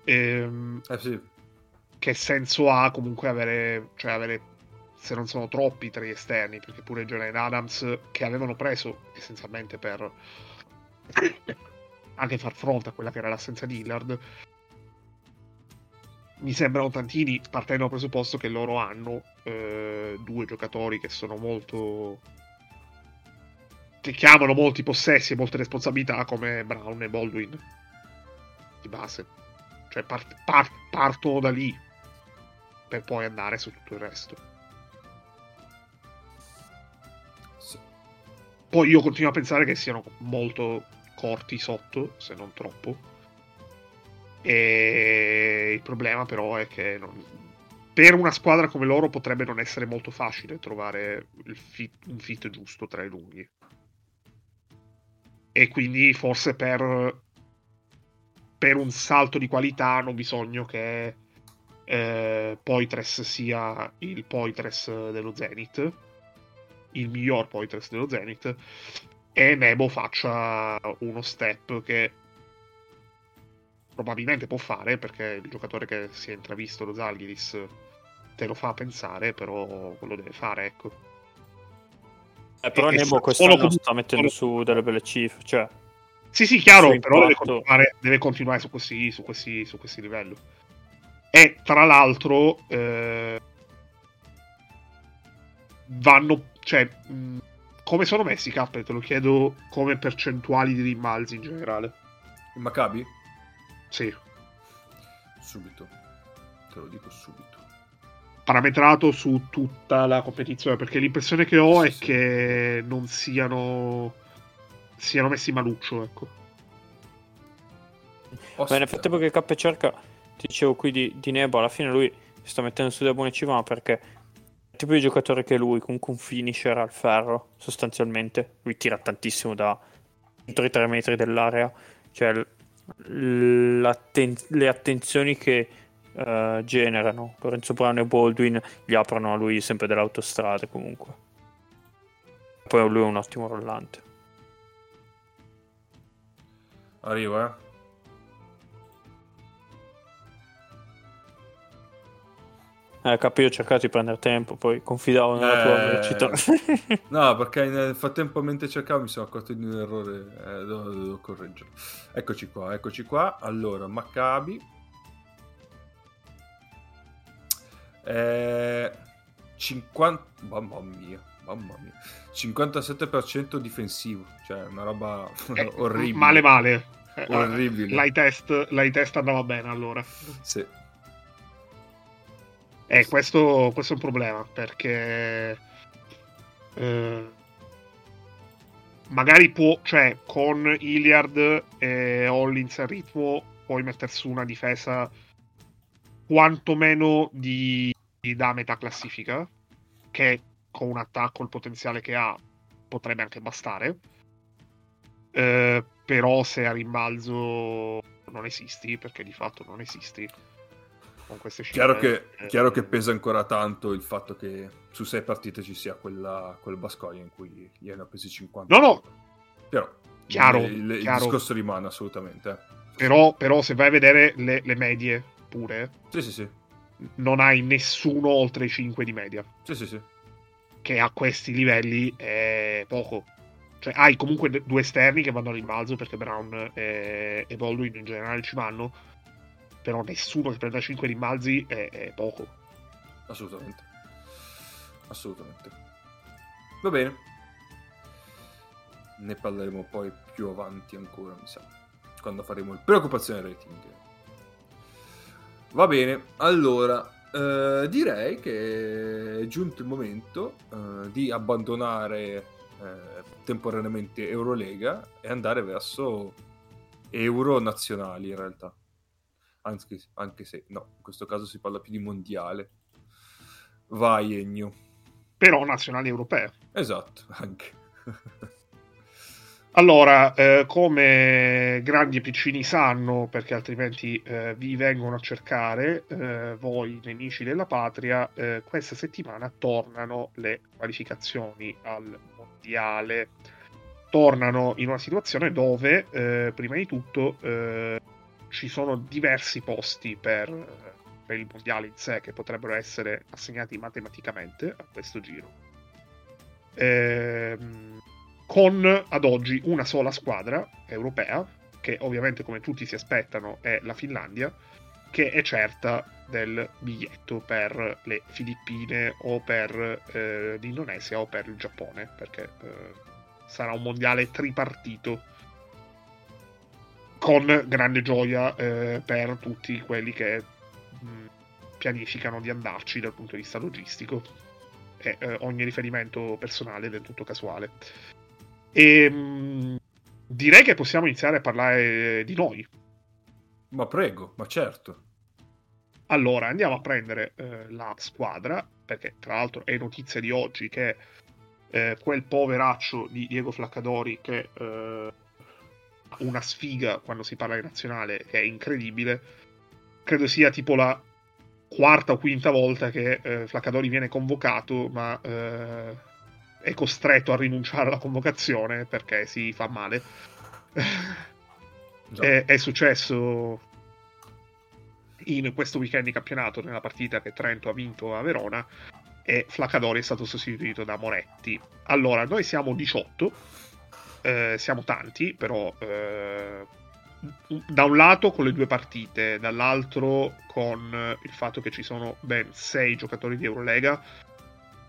Um, eh sì. Che senso ha comunque avere, cioè avere, se non sono troppi, tre esterni, perché pure Jalen Adams, che avevano preso essenzialmente per anche far fronte a quella che era l'assenza di Hillard, mi sembrano tantini partendo dal presupposto che loro hanno eh, due giocatori che sono molto che chiamano molti possessi e molte responsabilità come Brown e Baldwin di base. Cioè part, part, partono da lì per poi andare su tutto il resto poi io continuo a pensare che siano molto corti sotto se non troppo e il problema però è che non... per una squadra come loro potrebbe non essere molto facile trovare fit, un fit giusto tra i lunghi. E quindi forse per, per un salto di qualità hanno bisogno che eh, Poitres sia il Poitres dello Zenith, il miglior Poitres dello Zenith, e Nebo faccia uno step che probabilmente può fare perché il giocatore che si è intravisto lo Zalgiris te lo fa pensare, però lo deve fare, ecco. Eh, però e, Nebo quest'anno com- sta mettendo su delle belle cifre, cioè... Sì, sì, chiaro, però deve continuare, deve continuare, su, questi, su, questi, su questi livelli. E tra l'altro eh, vanno, cioè, mh, come sono messi K? Te lo chiedo come percentuali di rimbalzi in generale. Il Maccabi? Sì. Subito. Te lo dico subito. Parametrato su tutta la competizione, perché l'impressione che ho è che non siano siano messi maluccio, ecco. Beh, in effetti perché K cerca, ti dicevo qui di, di Nebo, alla fine lui sta mettendo su delle buone cifre, ma perché tipo di giocatore che lui, comunque un finisher al ferro, sostanzialmente. Lui tira tantissimo da entro i 3 metri dell'area, cioè le attenzioni che uh, generano. Lorenzo Brown e Baldwin gli aprono a lui sempre delle autostrade comunque. Poi lui è un ottimo rollante. Arrivo, eh. Eh, capi, ho cercato di prendere tempo, poi confidavo nella eh, tua velocità. no, perché nel frattempo mentre cercavo mi sono accorto di un errore, eh, devo, devo correggere. Eccoci qua, eccoci qua. Allora, Maccabi. Eh, 50... Mamma mia, mamma mia. 57% difensivo, cioè una roba eh, orribile. Male male. Eh, orribile. L'high test, l'high test andava bene allora. Sì. Eh, questo, questo, è un problema perché eh, magari può, cioè con Iliard e Hollins a ritmo puoi mettere su una difesa quantomeno di, di da metà classifica che con un attacco il potenziale che ha potrebbe anche bastare. Eh, però se a rimbalzo non esisti, perché di fatto non esisti, con queste cifre... Chiaro che, eh, chiaro che pesa ancora tanto il fatto che su sei partite ci sia quella, quel Bascoia in cui gli hanno presi 50. No, no! Però chiaro, il, il, chiaro. discorso rimane assolutamente. Però, però, se vai a vedere le, le medie pure... Sì, sì, sì. Non hai nessuno oltre i 5 di media. Sì, sì, sì. Che a questi livelli è poco. Cioè, hai comunque due esterni che vanno a rimbalzo perché Brown e, e Baldwin in generale ci vanno. Però nessuno che prenda 5 rimbalzi è, è poco. Assolutamente. Assolutamente. Va bene. Ne parleremo poi più avanti ancora, mi sa. Quando faremo il preoccupazione rating. Va bene, allora eh, direi che è giunto il momento eh, di abbandonare eh, temporaneamente Eurolega e andare verso Euro nazionali in realtà. Anche, anche se no, in questo caso si parla più di mondiale. Vai Ennio. Però nazionali europee. Esatto, anche. Allora, eh, come grandi e piccini sanno, perché altrimenti eh, vi vengono a cercare, eh, voi nemici della patria, eh, questa settimana tornano le qualificazioni al mondiale. Tornano in una situazione dove, eh, prima di tutto, eh, ci sono diversi posti per, per, il mondiale in sé che potrebbero essere assegnati matematicamente a questo giro. Ehm con ad oggi una sola squadra europea, che ovviamente come tutti si aspettano è la Finlandia, che è certa del biglietto per le Filippine o per eh, l'Indonesia o per il Giappone, perché eh, sarà un mondiale tripartito con grande gioia eh, per tutti quelli che mh, mm, pianificano di andarci dal punto di vista logistico e eh, ogni riferimento personale è del tutto casuale. E mh, direi che possiamo iniziare a parlare di noi. Ma prego, ma certo. Allora, andiamo a prendere eh, la squadra, perché tra l'altro è notizia di oggi che eh, quel poveraccio di Diego Flaccadori che eh, una sfiga quando si parla di nazionale che è incredibile, credo sia tipo la quarta o quinta volta che eh, Flaccadori viene convocato, ma eh, è costretto a rinunciare alla convocazione perché si fa male. è, è, successo in questo weekend di campionato nella partita che Trento ha vinto a Verona e Flacadori è stato sostituito da Moretti. Allora, noi siamo 18, eh, siamo tanti, però eh, da un lato con le due partite, dall'altro con il fatto che ci sono ben 6 giocatori di Eurolega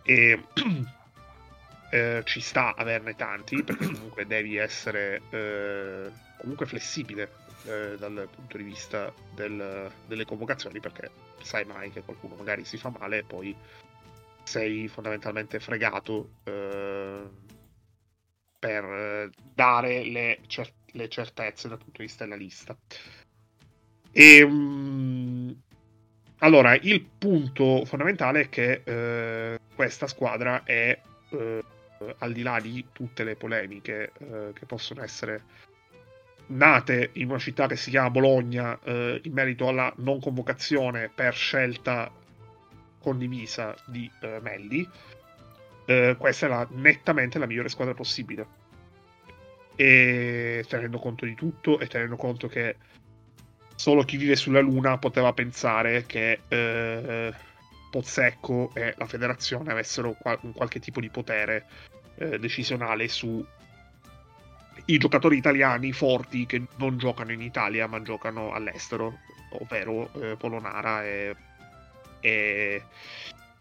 e eh, ci sta averne tanti perché comunque devi essere eh, comunque flessibile eh, dal punto di vista del, delle convocazioni perché sai mai che qualcuno magari si fa male e poi sei fondamentalmente fregato eh, per dare le, cer- le, certezze dal punto di vista della lista. E, um, allora, il punto fondamentale è che eh, questa squadra è eh, eh, al di là di tutte le polemiche eh, che possono essere nate in una città che si chiama Bologna eh, in merito alla non convocazione per scelta condivisa di eh, Melli, eh, questa è la, nettamente la migliore squadra possibile. E tenendo conto di tutto e tenendo conto che solo chi vive sulla Luna poteva pensare che eh, Pozzecco e la federazione avessero qual- un qualche tipo di potere eh, decisionale su i giocatori italiani forti che non giocano in Italia ma giocano all'estero, ovvero eh, Polonara e, e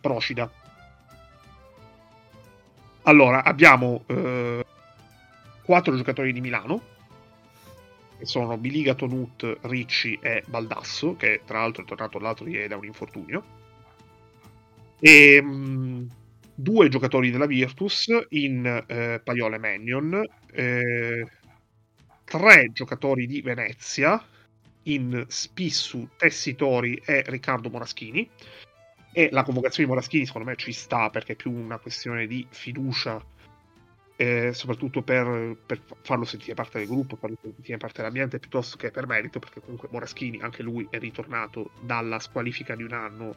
Procida. Allora, abbiamo eh, giocatori di Milano, che sono Biliga, Tonut, Ricci e Baldasso, che tra l'altro è tornato l'altro ieri da un infortunio. E mh, due giocatori della Virtus in eh, Paiola e Mannion, eh, tre giocatori di Venezia in Spissu, Tessitori e Riccardo Moraschini. E la convocazione di Moraschini secondo me ci sta perché è più una questione di fiducia eh, soprattutto per, per, farlo sentire parte del gruppo, farlo sentire parte dell'ambiente, piuttosto che per merito, perché comunque Moraschini, anche lui è ritornato dalla squalifica di un anno,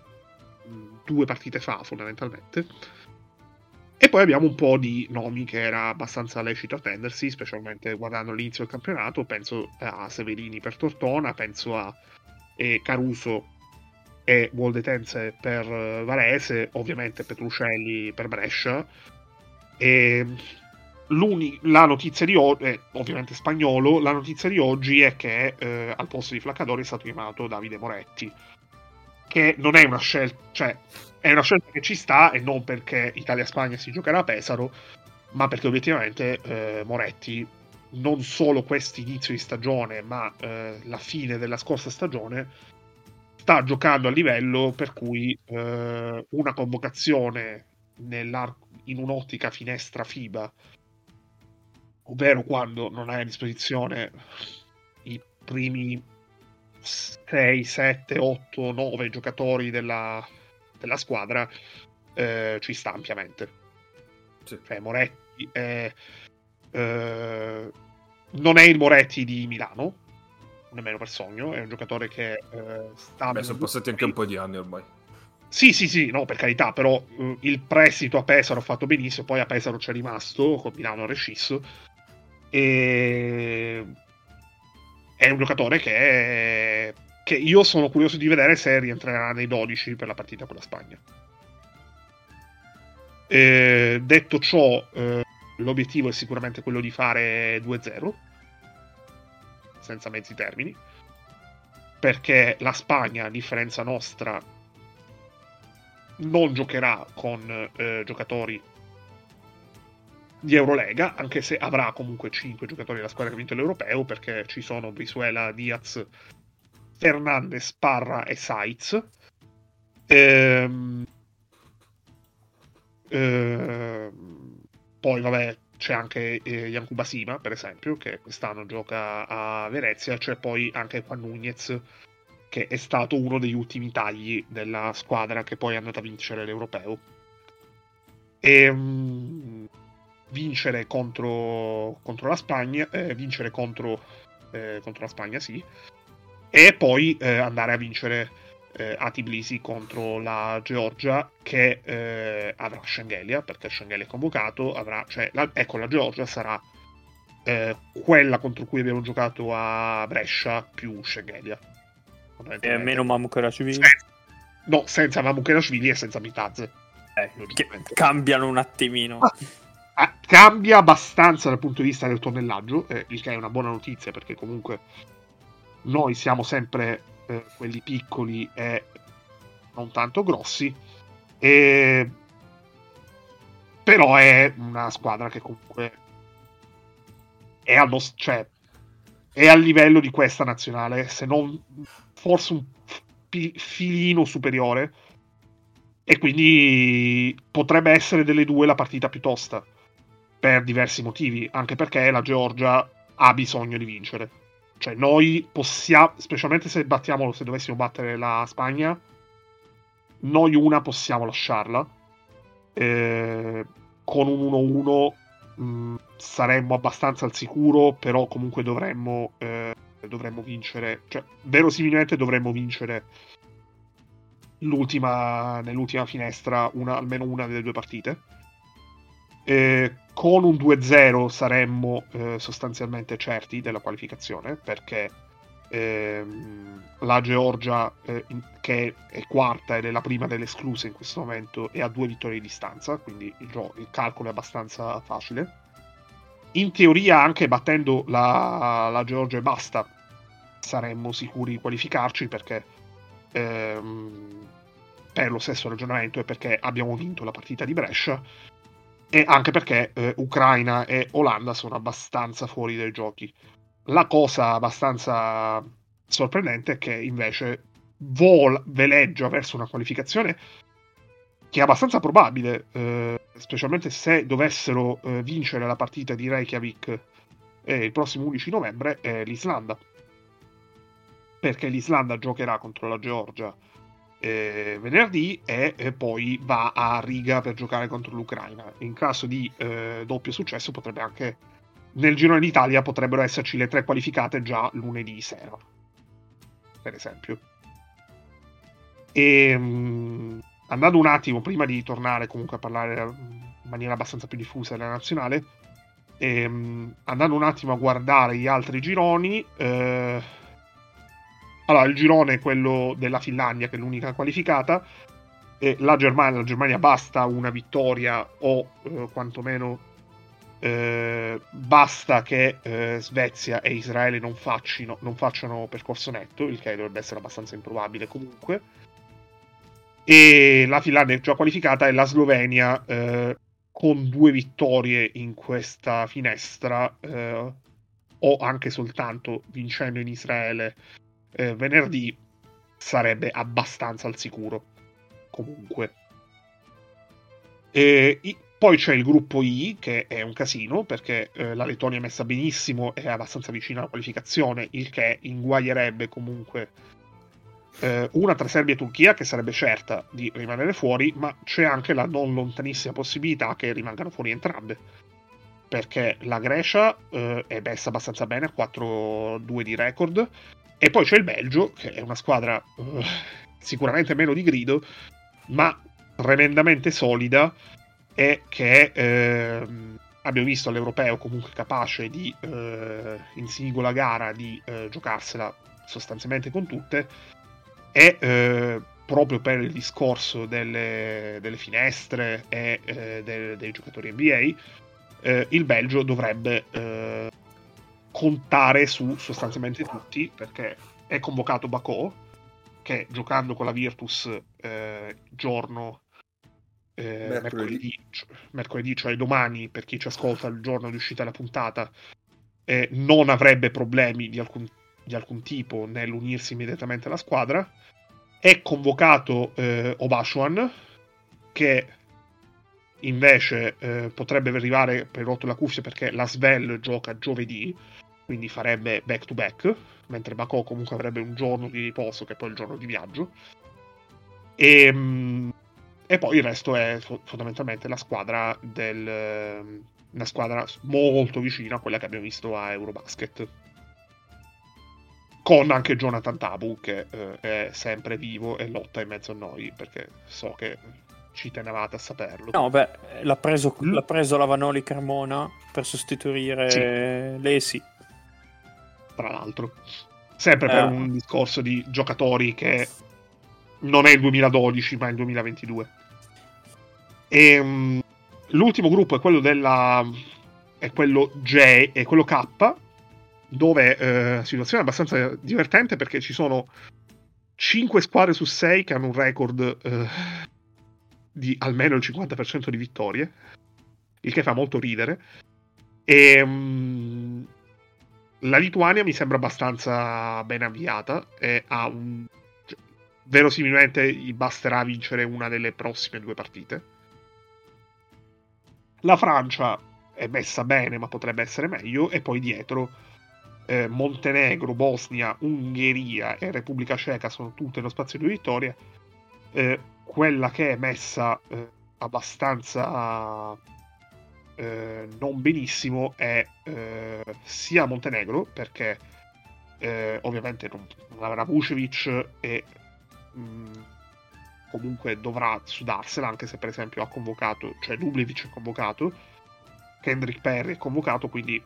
due partite fa fondamentalmente. E poi abbiamo un po' di nomi che era abbastanza lecito attendersi, specialmente guardando l'inizio del campionato. Penso a Severini per Tortona, penso a eh, Caruso e Voldetense per Varese, ovviamente Petrucelli per Brescia. E la notizia di oggi, eh, ovviamente spagnolo, la notizia di oggi è che eh, al posto di Flaccadori è stato chiamato Davide Moretti, che non è una scelta, cioè è una scelta che ci sta e non perché Italia-Spagna si giocherà a Pesaro, ma perché obiettivamente eh, Moretti non solo questo inizio di stagione, ma eh, la fine della scorsa stagione sta giocando a livello per cui eh, una convocazione in un'ottica finestra FIBA ovvero quando non hai a disposizione i primi 6, 7, 8, 9 giocatori della, della squadra, eh, ci sta ampiamente. Sì. Cioè, Moretti è, eh, non è il Moretti di Milano, nemmeno per sogno, è un giocatore che eh, sta... Beh, sono passati anche un po' di anni ormai. Sì, sì, sì, no, per carità, però uh, il prestito a Pesaro ha fatto benissimo, poi a Pesaro c'è rimasto, con Milano rescisso, e è un giocatore che, che io sono curioso di vedere se rientrerà nei 12 per la partita con la Spagna. E detto ciò, eh, l'obiettivo è sicuramente quello di fare 2-0, senza mezzi termini, perché la Spagna, a differenza nostra, non giocherà con eh, giocatori di Eurolega, anche se avrà comunque 5 giocatori della squadra che ha vinto l'Europeo, perché ci sono Brisuela, Diaz, Fernandez, Parra e Saiz. Ehm, ehm, poi, vabbè, c'è anche eh, Yankuba Sima, per esempio, che quest'anno gioca a Venezia. C'è poi anche Juan Nunez, che è stato uno degli ultimi tagli della squadra che poi è andata a vincere l'Europeo. E, ehm, vincere contro, contro la Spagna, eh, vincere contro, eh, contro, la Spagna, sì, e poi eh, andare a vincere eh, a Tbilisi contro la Georgia che eh, avrà Schengelia, perché Schengelia è convocato, avrà, cioè, la, ecco, la Georgia sarà eh, quella contro cui abbiamo giocato a Brescia più Schengelia. E meno Mamukerashvili? Senza, no, senza Mamukerashvili e senza Mitazze. Eh, cambiano un attimino. Ah cambia abbastanza dal punto di vista del tonnellaggio, eh, il che è una buona notizia perché comunque noi siamo sempre eh, quelli piccoli e non tanto grossi, e... però è una squadra che comunque è, allo, cioè, è al livello di questa nazionale, se non forse un filino superiore, e quindi potrebbe essere delle due la partita più tosta per diversi motivi, anche perché la Georgia ha bisogno di vincere. Cioè noi possiamo, specialmente se battiamo, se dovessimo battere la Spagna, noi una possiamo lasciarla. Eh, con un 1-1 mh, saremmo abbastanza al sicuro, però comunque dovremmo, eh, dovremmo vincere, cioè verosimilmente dovremmo vincere l'ultima, nell'ultima finestra una, almeno una delle due partite eh, con un 2-0 saremmo eh, sostanzialmente certi della qualificazione perché ehm, la Georgia, eh, che è quarta ed è la prima delle escluse in questo momento, è a due vittorie di distanza, quindi il, il calcolo è abbastanza facile. In teoria, anche battendo la, la Georgia e basta, saremmo sicuri di qualificarci perché ehm, per lo stesso ragionamento e perché abbiamo vinto la partita di Brescia e anche perché eh, Ucraina e Olanda sono abbastanza fuori dai giochi. La cosa abbastanza sorprendente è che invece vola, veleggia verso una qualificazione che è abbastanza probabile, eh, specialmente se dovessero eh, vincere la partita di Reykjavik eh, il prossimo 11 novembre, è l'Islanda. Perché l'Islanda giocherà contro la Georgia eh, venerdì e, poi va a Riga per giocare contro l'Ucraina. In caso di eh, doppio successo potrebbe anche nel girone d'Italia potrebbero esserci le tre qualificate già lunedì sera, per esempio. E um, andando un attimo prima di tornare comunque a parlare in maniera abbastanza più diffusa della nazionale, e, um, andando un attimo a guardare gli altri gironi. Eh, allora, il girone è quello della Finlandia, che è l'unica qualificata. E la Germania, la Germania basta una vittoria o eh, quantomeno eh, basta che eh, Svezia e Israele non, faccino, non, facciano percorso netto, il che dovrebbe essere abbastanza improbabile comunque. E la Finlandia è già qualificata e la Slovenia eh, con due vittorie in questa finestra eh, o anche soltanto vincendo in Israele eh, venerdì sarebbe abbastanza al sicuro. Comunque. E, i, poi c'è il gruppo I, che è un casino, perché eh, la Lettonia è messa benissimo e è abbastanza vicina alla qualificazione, il che inguaglierebbe comunque eh, una tra Serbia e Turchia, che sarebbe certa di rimanere fuori, ma c'è anche la non lontanissima possibilità che rimangano fuori entrambe. Perché la Grecia eh, è messa abbastanza bene, a 4-2 di record, e poi c'è il Belgio, che è una squadra uh, sicuramente meno di grido, ma tremendamente solida e che eh, abbiamo visto all'europeo comunque capace di eh, in singola gara di eh, giocarsela sostanzialmente con tutte e eh, proprio per il discorso delle, delle finestre e eh, dei, dei giocatori NBA il Belgio dovrebbe contare su sostanzialmente tutti, perché è convocato Bacò, che giocando con la Virtus eh, giorno eh, mercoledì. Mercoledì, cioè domani, per chi ci ascolta il giorno di uscita della puntata, eh, non avrebbe problemi di alcun, di alcun, tipo nell'unirsi immediatamente alla squadra. È convocato eh, Obashuan, che invece eh, potrebbe arrivare per rotto la cuffia perché la Svel gioca giovedì quindi farebbe back to back, mentre Bako comunque avrebbe un giorno di riposo che è poi il giorno di viaggio. E, ehm, e poi il resto è fondamentalmente la squadra del una squadra molto vicina a quella che abbiamo visto a Eurobasket. Con anche Jonathan Tabu che eh, è sempre vivo e lotta in mezzo a noi, perché so che ci tenevate a saperlo. No, beh, l'ha preso, mm. l'ha preso la Vanoli Cremona per sostituire sì. Lesi tra l'altro. Sempre per eh. un discorso di giocatori che non è il 2012, ma il 2022. E, um, l'ultimo gruppo è quello della. è quello J, è quello K, dove eh, situazione abbastanza divertente perché ci sono 5 squadre su 6 che hanno un record eh, di almeno il 50% di vittorie, il che fa molto ridere. E um, la Lituania mi sembra abbastanza ben avviata e ha un... Cioè, verosimilmente gli basterà vincere una delle prossime due partite. La Francia è messa bene ma potrebbe essere meglio e poi dietro eh, Montenegro, Bosnia, Ungheria e Repubblica Ceca sono tutte nello spazio di vittoria. Eh, quella che è messa eh, abbastanza eh, non benissimo è eh, sia Montenegro, perché eh, ovviamente non, non avrà Vucevic e mh, mm, comunque dovrà sudarsela, anche se per esempio ha convocato, cioè Dubljevic è convocato, Kendrick Perry è convocato, quindi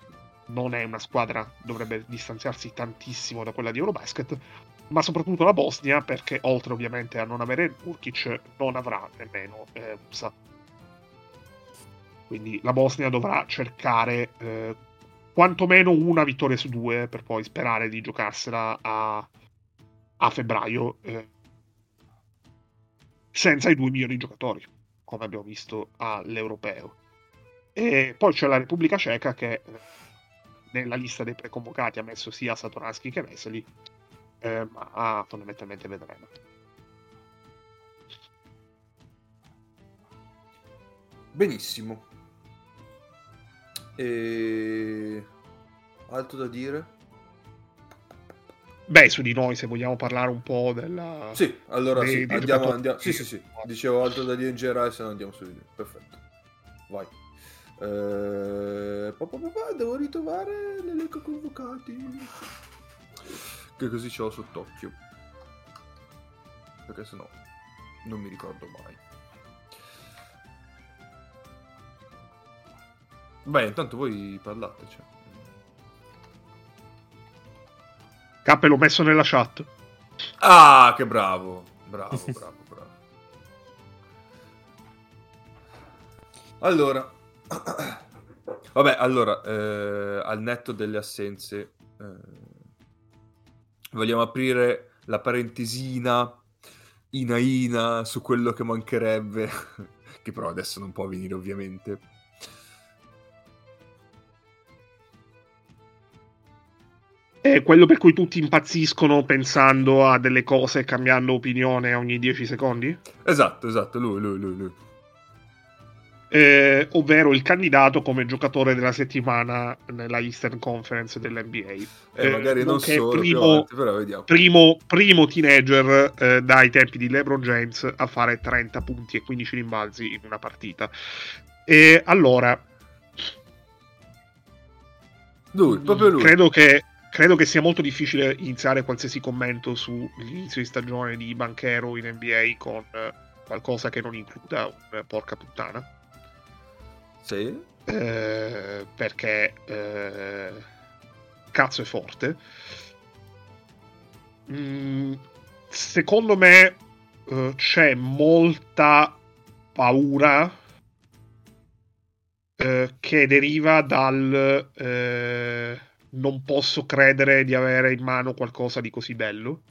non è una squadra, dovrebbe distanziarsi tantissimo da quella di Eurobasket, ma soprattutto la Bosnia, perché oltre ovviamente a non avere Urkic, non avrà nemmeno eh, Musa quindi la Bosnia dovrà cercare eh, quantomeno una vittoria su due per poi sperare di giocarsela a, a febbraio eh, senza i due migliori giocatori, come abbiamo visto all'europeo. E poi c'è la Repubblica Ceca che eh, nella lista dei preconvocati ha messo sia Satoransky che Vesely, eh, ma fondamentalmente vedremo. Benissimo. E... Altro da dire? Beh, su di noi, se vogliamo parlare un po' della... Sì, allora dei, sì, dei andiamo, andiamo... Sì, sì, sì, dicevo altro da dire in generale, se no andiamo su di noi. Perfetto. Vai. Eh... Pa, pa, pa, devo ritrovare l'elenco convocati. Che così ce l'ho sott'occhio. Perché sennò non mi ricordo mai. Beh, intanto voi parlate, cioè. K l'ho messo nella chat. Ah, che bravo. Bravo, bravo, bravo. Allora. Vabbè, allora, eh, al netto delle assenze, eh, vogliamo aprire la parentesina ina ina su quello che mancherebbe, che però adesso non può venire ovviamente. È quello per cui tutti impazziscono pensando a delle cose e cambiando opinione ogni 10 secondi? Esatto, esatto, lui, lui, lui, lui. Eh, ovvero il candidato come giocatore della settimana nella Eastern Conference dell'NBA. Eh, eh, magari non solo, primo, avanti, però vediamo. Primo, primo teenager eh, dai tempi di LeBron James a fare 30 punti e 15 rimbalzi in una partita. E allora... Lui, proprio lui. Credo che credo che sia molto difficile iniziare qualsiasi commento sull'inizio di stagione di Banchero in NBA con eh, qualcosa che non includa un porca puttana. Sì. Eh, perché eh, cazzo è forte. Mm, secondo me eh, c'è molta paura eh, che deriva dal eh, non posso credere di avere in mano qualcosa di così bello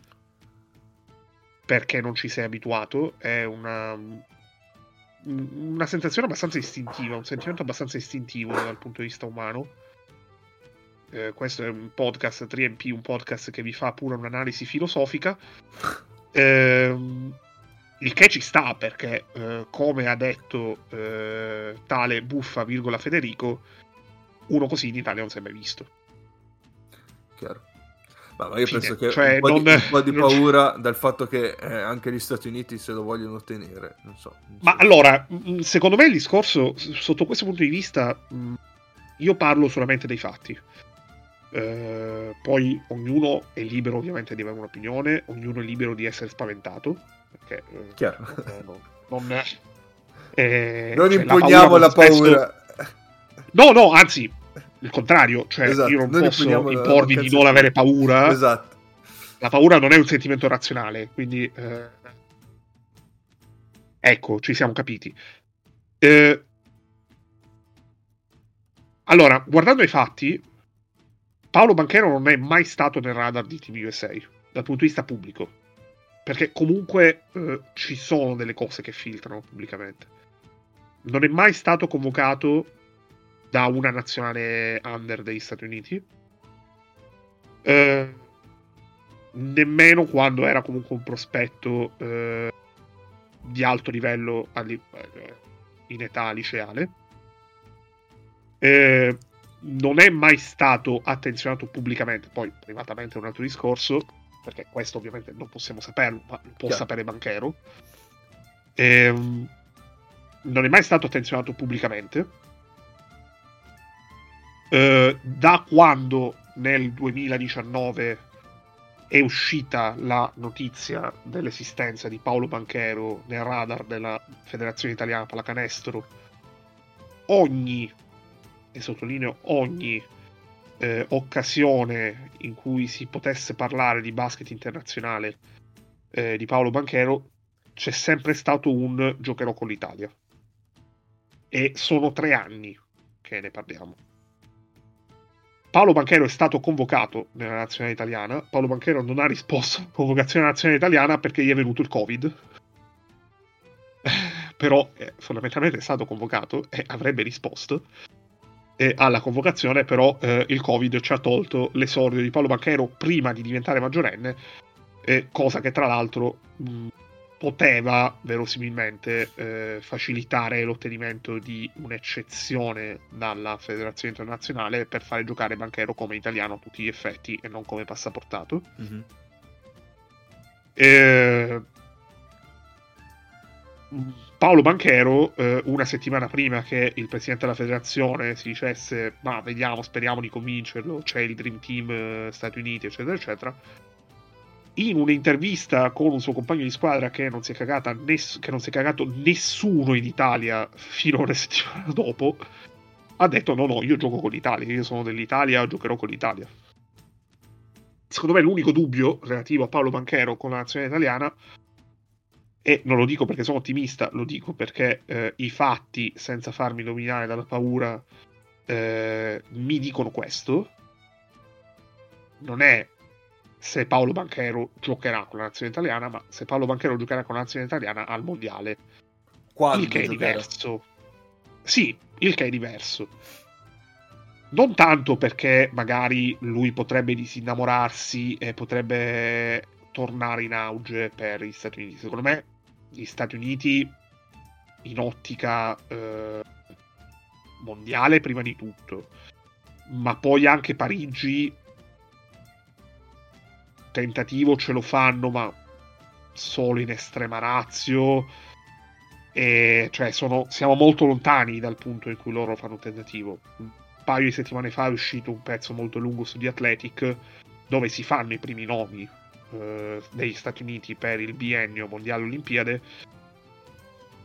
perché non ci sei abituato è una una sensazione abbastanza istintiva un sentimento abbastanza istintivo dal punto di vista umano. Eh, questo è un podcast 3MP un podcast che vi fa pure un'analisi filosofica. Eh, il che ci sta perché eh, come ha detto eh, tale buffa virgola Federico uno così in Italia non si è mai visto. Chiaro. Ma, ma io Fine. penso che cioè, un, po non, di, un, po di, paura dal fatto che eh, anche gli Stati Uniti se lo vogliono ottenere. Non so, non ma so. allora, mm, secondo me il discorso, sotto questo punto di vista, mm, io parlo solamente dei fatti. Eh, poi ognuno è libero ovviamente di avere un'opinione, ognuno è libero di essere spaventato. Perché, eh, Chiaro. non, non, eh, non cioè, imponiamo la paura. La paura. Spesso... No, no, anzi, il contrario, cioè esatto. io non Noi posso imporvi di non avere paura. Esatto. La paura non è un sentimento razionale, quindi eh... ecco, ci siamo capiti. Eh... Allora, guardando i fatti, Paolo Banchero non è mai stato nel radar di TV USA dal punto di vista pubblico. Perché comunque eh, ci sono delle cose che filtrano pubblicamente. Non è mai stato convocato da una nazionale under degli Stati Uniti. Eh, nemmeno quando era comunque un prospetto eh, di alto livello in età liceale. Eh, non è mai stato attenzionato pubblicamente, poi privatamente è un altro discorso, perché questo ovviamente non possiamo saperlo, ma lo può Chiaro. sapere Banchero. Ehm, non è mai stato attenzionato pubblicamente eh, da quando nel 2019 è uscita la notizia dell'esistenza di Paolo Banchero nel radar della Federazione Italiana Pallacanestro, ogni, e sottolineo ogni, eh, occasione in cui si potesse parlare di basket internazionale eh, di Paolo Banchero, c'è sempre stato un giocherò con l'Italia. E sono tre anni che ne parliamo. Paolo Banchero è stato convocato nella nazionale italiana. Paolo Banchero non ha risposto alla convocazione nazionale italiana perché gli è venuto il Covid. Però eh, fondamentalmente è stato convocato e avrebbe risposto eh, alla convocazione, però eh, il Covid ci ha tolto l'esordio di Paolo Banchero prima di diventare maggiorenne, cosa che tra l'altro mh, poteva verosimilmente eh, facilitare l'ottenimento di un'eccezione dalla federazione internazionale per fare giocare Banchero come italiano a tutti gli effetti e non come passaportato. Mm-hmm. Eh, Paolo Banchero, eh, una settimana prima che il presidente della federazione si dicesse ma vediamo, speriamo di convincerlo, c'è il Dream Team eh, Stati Uniti, eccetera, eccetera, in un'intervista con un suo compagno di squadra che non si è, ness- che non si è cagato nessuno in Italia fino a una settimana dopo, ha detto no, no, io gioco con l'Italia, io sono dell'Italia, giocherò con l'Italia. Secondo me l'unico dubbio relativo a Paolo Banchero con la nazione italiana, e non lo dico perché sono ottimista, lo dico perché eh, i fatti, senza farmi dominare dalla paura, eh, mi dicono questo, non è se Paolo Banchero giocherà con la nazione italiana, ma se Paolo Banchero giocherà con la nazione italiana al mondiale. Quando il che è diverso. Sì, il che è diverso. Non tanto perché magari lui potrebbe disinnamorarsi e potrebbe tornare in auge per gli Stati Uniti. Secondo me gli Stati Uniti in ottica eh, mondiale prima di tutto, ma poi anche Parigi tentativo ce lo fanno, ma solo in estrema razio. E cioè sono, siamo molto lontani dal punto in cui loro fanno un tentativo. Un paio di settimane fa è uscito un pezzo molto lungo su The Athletic dove si fanno i primi nomi eh, degli Stati Uniti per il biennio mondiale Olimpiade.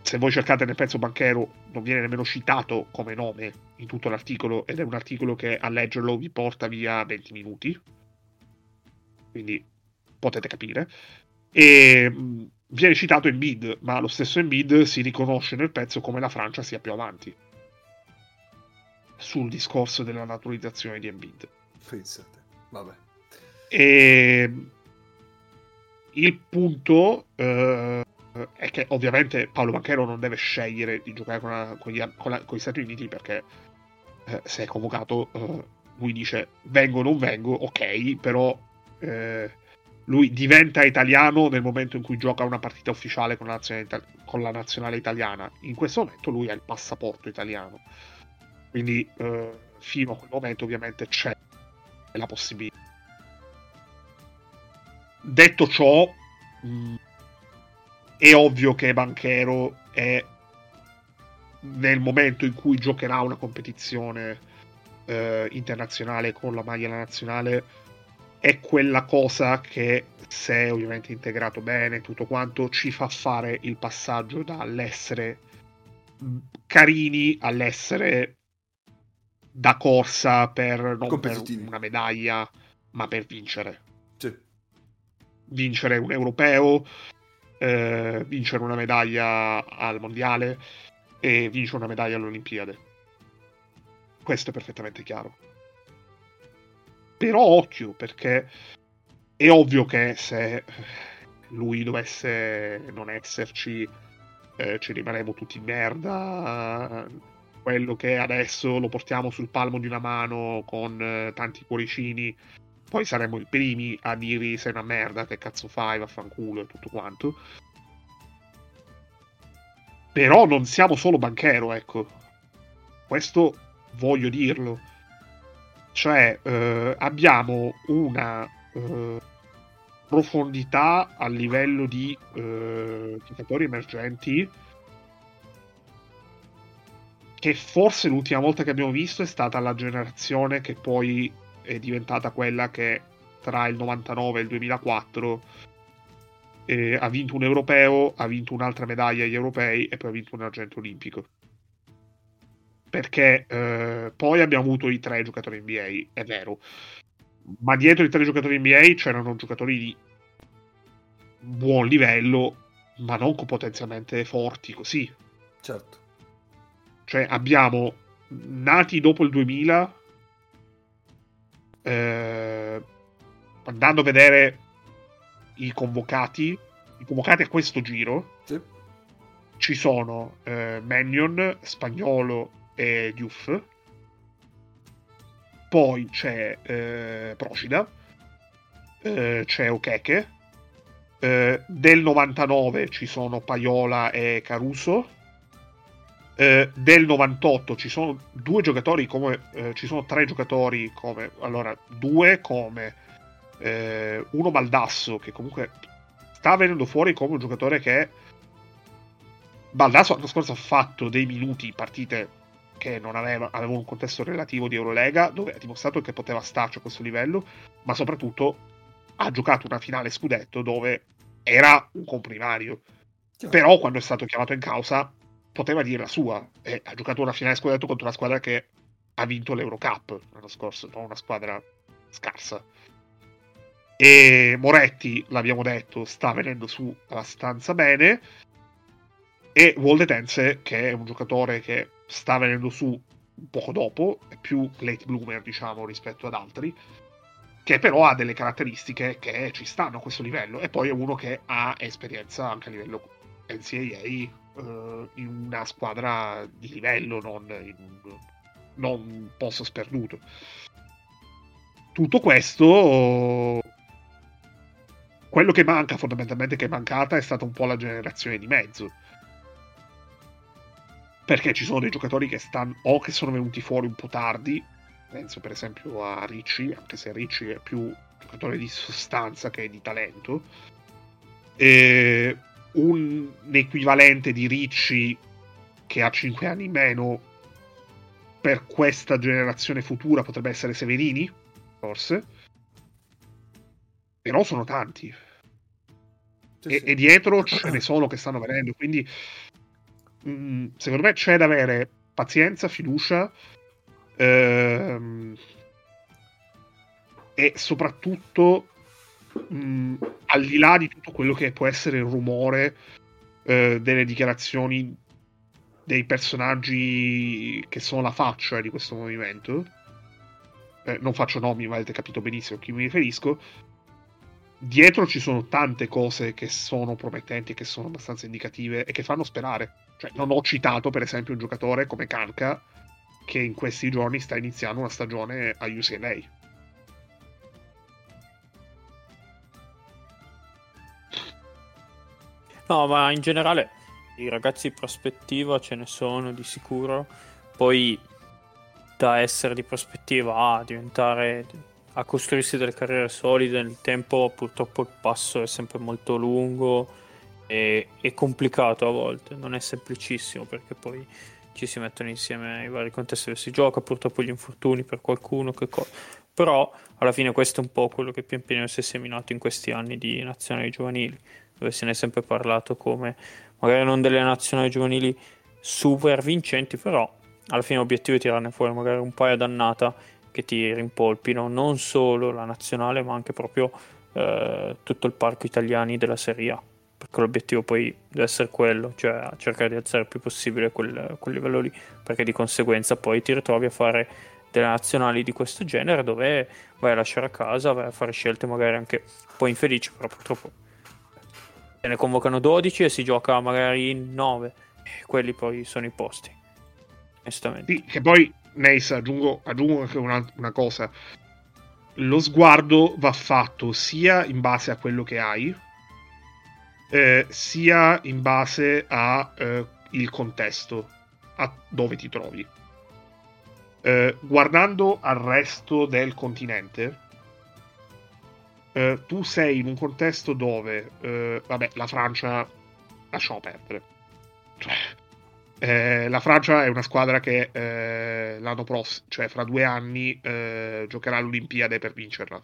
Se voi cercate nel pezzo banchero non viene nemmeno citato come nome in tutto l'articolo ed è un articolo che a leggerlo vi porta via 20 minuti quindi potete capire. E viene citato Embiid, ma lo stesso Embiid si riconosce nel pezzo come la Francia sia più avanti sul discorso della naturalizzazione di Embiid. Pensate, vabbè. E il punto eh, è che ovviamente Paolo Banchero non deve scegliere di giocare con, la, con, gli, con, la, con gli, Stati Uniti perché eh, se è convocato eh, lui dice vengo o non vengo, ok, però eh, lui diventa italiano nel momento in cui gioca una partita ufficiale con la, nazionale, con la nazionale italiana. In questo momento lui ha il passaporto italiano. Quindi eh, fino a quel momento ovviamente c'è la possibilità. Detto ciò, mh, mm, è ovvio che Banchero è nel momento in cui giocherà una competizione eh, internazionale con la maglia nazionale è quella cosa che se ovviamente integrato bene tutto quanto ci fa fare il passaggio dall'essere carini all'essere da corsa per non per una medaglia ma per vincere. Sì. vincere un europeo eh, vincere una medaglia al mondiale e vincere una medaglia alle Olimpiadi questo è perfettamente chiaro però occhio, perché è ovvio che se lui dovesse non esserci, eh, ci rimarremo tutti in merda. Quello che adesso lo portiamo sul palmo di una mano con eh, tanti cuoricini, poi saremo i primi a dirgli sei una merda, che cazzo fai, vaffanculo e tutto quanto. Però non siamo solo banchero, ecco. Questo voglio dirlo cioè eh, abbiamo una eh, profondità a livello di eh, giocatori emergenti che forse l'ultima volta che abbiamo visto è stata la generazione che poi è diventata quella che tra il 99 e il 2004 eh, ha vinto un europeo, ha vinto un'altra medaglia agli europei e poi ha vinto un argento olimpico perché eh, poi abbiamo avuto i tre giocatori NBA, è vero, ma dietro i tre giocatori NBA c'erano giocatori di buon livello, ma non potenzialmente forti così. Certo. Cioè abbiamo nati dopo il 2000, eh, andando a vedere i convocati, i convocati a questo giro, sì. ci sono eh, Mannion, Spagnolo e Diouf. Poi c'è eh, Procida, eh, c'è Okeke, Eh, del 99 ci sono Paiola e Caruso. Eh, del 98 ci sono due giocatori come eh, ci sono tre giocatori come allora due come eh, uno Baldasso che comunque sta venendo fuori come un giocatore che Baldasso l'anno scorso ha fatto dei minuti in partite che non aveva, aveva un contesto relativo di Eurolega dove ha dimostrato che poteva starci a questo livello ma soprattutto ha giocato una finale scudetto dove era un comprimario. Però quando è stato chiamato in causa poteva dire la sua e ha giocato una finale scudetto contro una squadra che ha vinto l'Eurocup l'anno scorso non una squadra scarsa. E Moretti, l'abbiamo detto, sta venendo su abbastanza bene. E Voldetense, che è un giocatore che sta venendo su poco dopo, è più late bloomer, diciamo, rispetto ad altri, che però ha delle caratteristiche che ci stanno a questo livello. E poi è uno che ha esperienza anche a livello NCAA eh, in una squadra di livello, non in un, non un posto sperduto. Tutto questo quello che manca fondamentalmente che è mancata è stata un po' la generazione di mezzo perché ci sono dei giocatori che stanno o che sono venuti fuori un po' tardi penso per esempio a Ricci anche se Ricci è più giocatore di sostanza che di talento e un equivalente di Ricci che ha 5 anni in meno per questa generazione futura potrebbe essere Severini forse però sono tanti. Sì, e, sì. e, dietro ce ne sono che stanno venendo, quindi mm, secondo me c'è da avere pazienza, fiducia ehm, e soprattutto mh, mm, al di là di tutto quello che può essere il rumore eh, delle dichiarazioni dei personaggi che sono la faccia di questo movimento, eh, non faccio nomi, ma avete capito benissimo a chi mi riferisco dietro ci sono tante cose che sono promettenti, che sono abbastanza indicative e che fanno sperare. Cioè, non ho citato, per esempio, un giocatore come Kanka che in questi giorni sta iniziando una stagione a UCLA. No, ma in generale i ragazzi di prospettiva ce ne sono di sicuro. Poi da essere di prospettiva a diventare a costruirsi delle carriere solide nel tempo purtroppo il passo è sempre molto lungo e, e complicato a volte, non è semplicissimo perché poi ci si mettono insieme i vari contesti dove si gioca, purtroppo gli infortuni per qualcuno, che co- però alla fine questo è un po' quello che pian piano si è seminato in questi anni di nazionali giovanili, dove se ne è sempre parlato come magari non delle nazionali giovanili super vincenti, però alla fine l'obiettivo è tirarne fuori magari un paio d'annata che ti rimpolpino non solo la nazionale ma anche proprio eh, tutto il parco italiani della Serie A perché l'obiettivo poi deve essere quello, cioè cercare di alzare il più possibile quel, quel livello lì, perché di conseguenza poi ti ritrovi a fare delle nazionali di questo genere dove vai a lasciare a casa, vai a fare scelte magari anche un po' infelici, però purtroppo se ne convocano 12 e si gioca magari in 9, e quelli poi sono i posti. Onestamente. Sì, che poi Neis, aggiungo, aggiungo anche una, una, cosa. Lo sguardo va fatto sia in base a quello che hai, eh, sia in base al eh, contesto, a dove ti trovi. Eh, guardando al resto del continente, eh, tu sei in un contesto dove, eh, vabbè, la Francia lasciamo perdere. Eh, la Francia è una squadra che eh, l'anno prossimo, cioè fra due anni, eh, giocherà all'Olimpiade per vincerla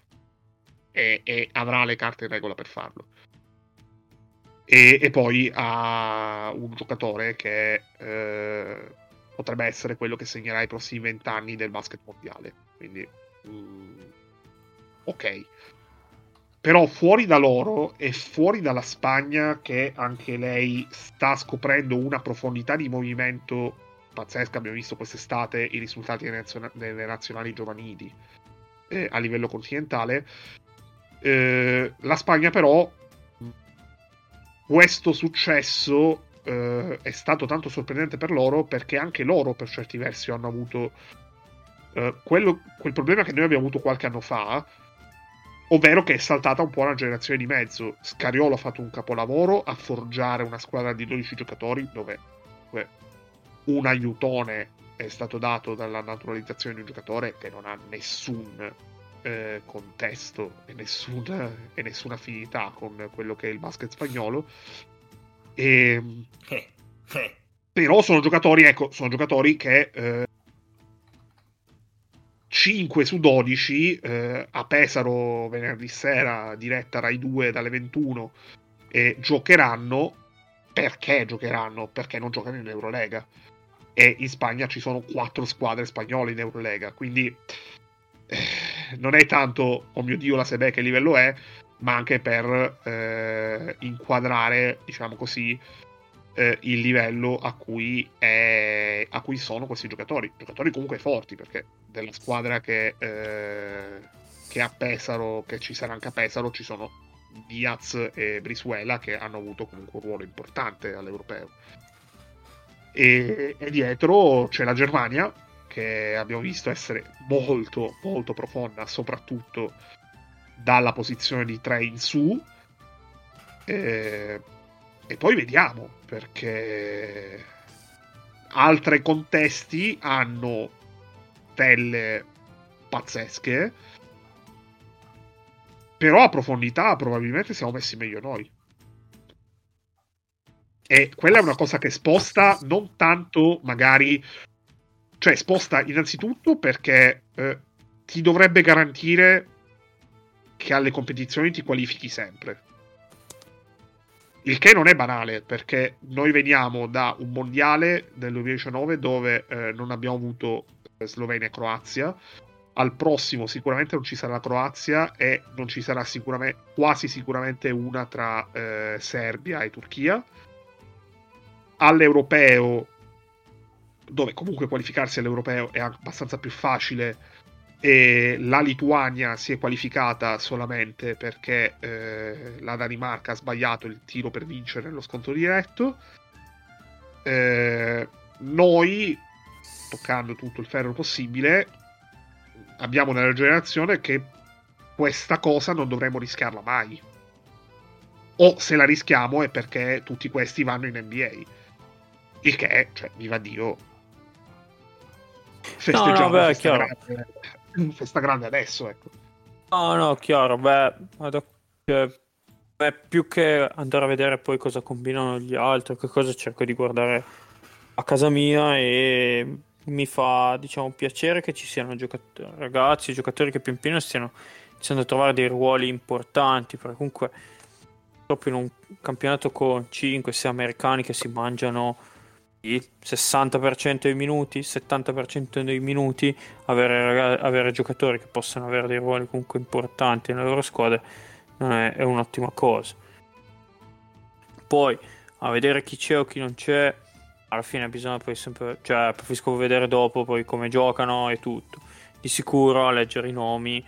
e, e, avrà le carte in regola per farlo. E, e poi ha un giocatore che eh, potrebbe essere quello che segnerà i prossimi vent'anni del basket mondiale. Quindi, mm, ok però fuori da loro e fuori dalla Spagna che anche lei sta scoprendo una profondità di movimento pazzesca abbiamo visto quest'estate i risultati delle, nazion- delle nazionali giovanili eh, a livello continentale eh, la Spagna però questo successo eh, è stato tanto sorprendente per loro perché anche loro per certi versi hanno avuto eh, quello, quel problema che noi abbiamo avuto qualche anno fa ovvero che è saltata un po' una generazione di mezzo. Scariolo ha fatto un capolavoro a forgiare una squadra di 12 giocatori dove un aiutone è stato dato dalla naturalizzazione di un giocatore che non ha nessun eh, contesto e, nessun, e nessuna affinità con quello che è il basket spagnolo. E, eh, eh. Però sono giocatori, ecco, sono giocatori che eh, 5 su 12 eh, a Pesaro venerdì sera, diretta Rai 2 dalle 21, e giocheranno perché giocheranno? Perché non giocano in Eurolega. E in Spagna ci sono 4 squadre spagnole in Eurolega, quindi non è tanto, oh mio dio, la Sebe che livello è, ma anche per eh, inquadrare, diciamo così, eh, il livello a cui, è, a cui, sono questi giocatori. Giocatori comunque forti, perché della squadra che, eh, che a Pesaro, che ci sarà anche a Pesaro, ci sono Diaz e Brisuela che hanno avuto comunque un ruolo importante all'europeo. E, e dietro c'è la Germania, che abbiamo visto essere molto, molto profonda, soprattutto dalla posizione di 3 in su. Eh, e poi vediamo, perché altri contesti hanno delle pazzesche, però a profondità probabilmente siamo messi meglio noi. E quella è una cosa che sposta non tanto magari, cioè sposta innanzitutto perché eh, ti dovrebbe garantire che alle competizioni ti qualifichi sempre il che non è banale, perché noi veniamo da un mondiale del 2019 dove eh, non abbiamo avuto eh, Slovenia e Croazia. Al prossimo sicuramente non ci sarà la Croazia e non ci sarà sicuramente, quasi sicuramente una tra eh, Serbia e Turchia. All'europeo, dove comunque qualificarsi all'europeo è abbastanza più facile, e la Lituania si è qualificata solamente perché eh, la Danimarca ha sbagliato il tiro per vincere lo scontro diretto. Eh, noi, toccando tutto il ferro possibile, abbiamo nella generazione che questa cosa non dovremmo rischiarla mai. O se la rischiamo è perché tutti questi vanno in NBA. Il che, cioè, viva Dio. Festeggiamo no, no, beh, chiaro festa grande adesso, ecco. No, no, chiaro, beh, beh, più che andare a vedere poi cosa combinano gli altri, che cosa cerco di guardare a casa mia e mi fa, diciamo, piacere che ci siano giocatori, ragazzi, giocatori che pian piano stiano iniziando a trovare dei ruoli importanti, perché comunque proprio in un campionato con 5-6 americani che si mangiano il 60% dei minuti, 70% dei minuti, avere, avere, giocatori che possano avere dei ruoli comunque importanti nelle loro squadre è, è un'ottima cosa. Poi a vedere chi c'è o chi non c'è, alla fine bisogna poi sempre, cioè preferisco vedere dopo poi come giocano e tutto. Di sicuro a leggere i nomi,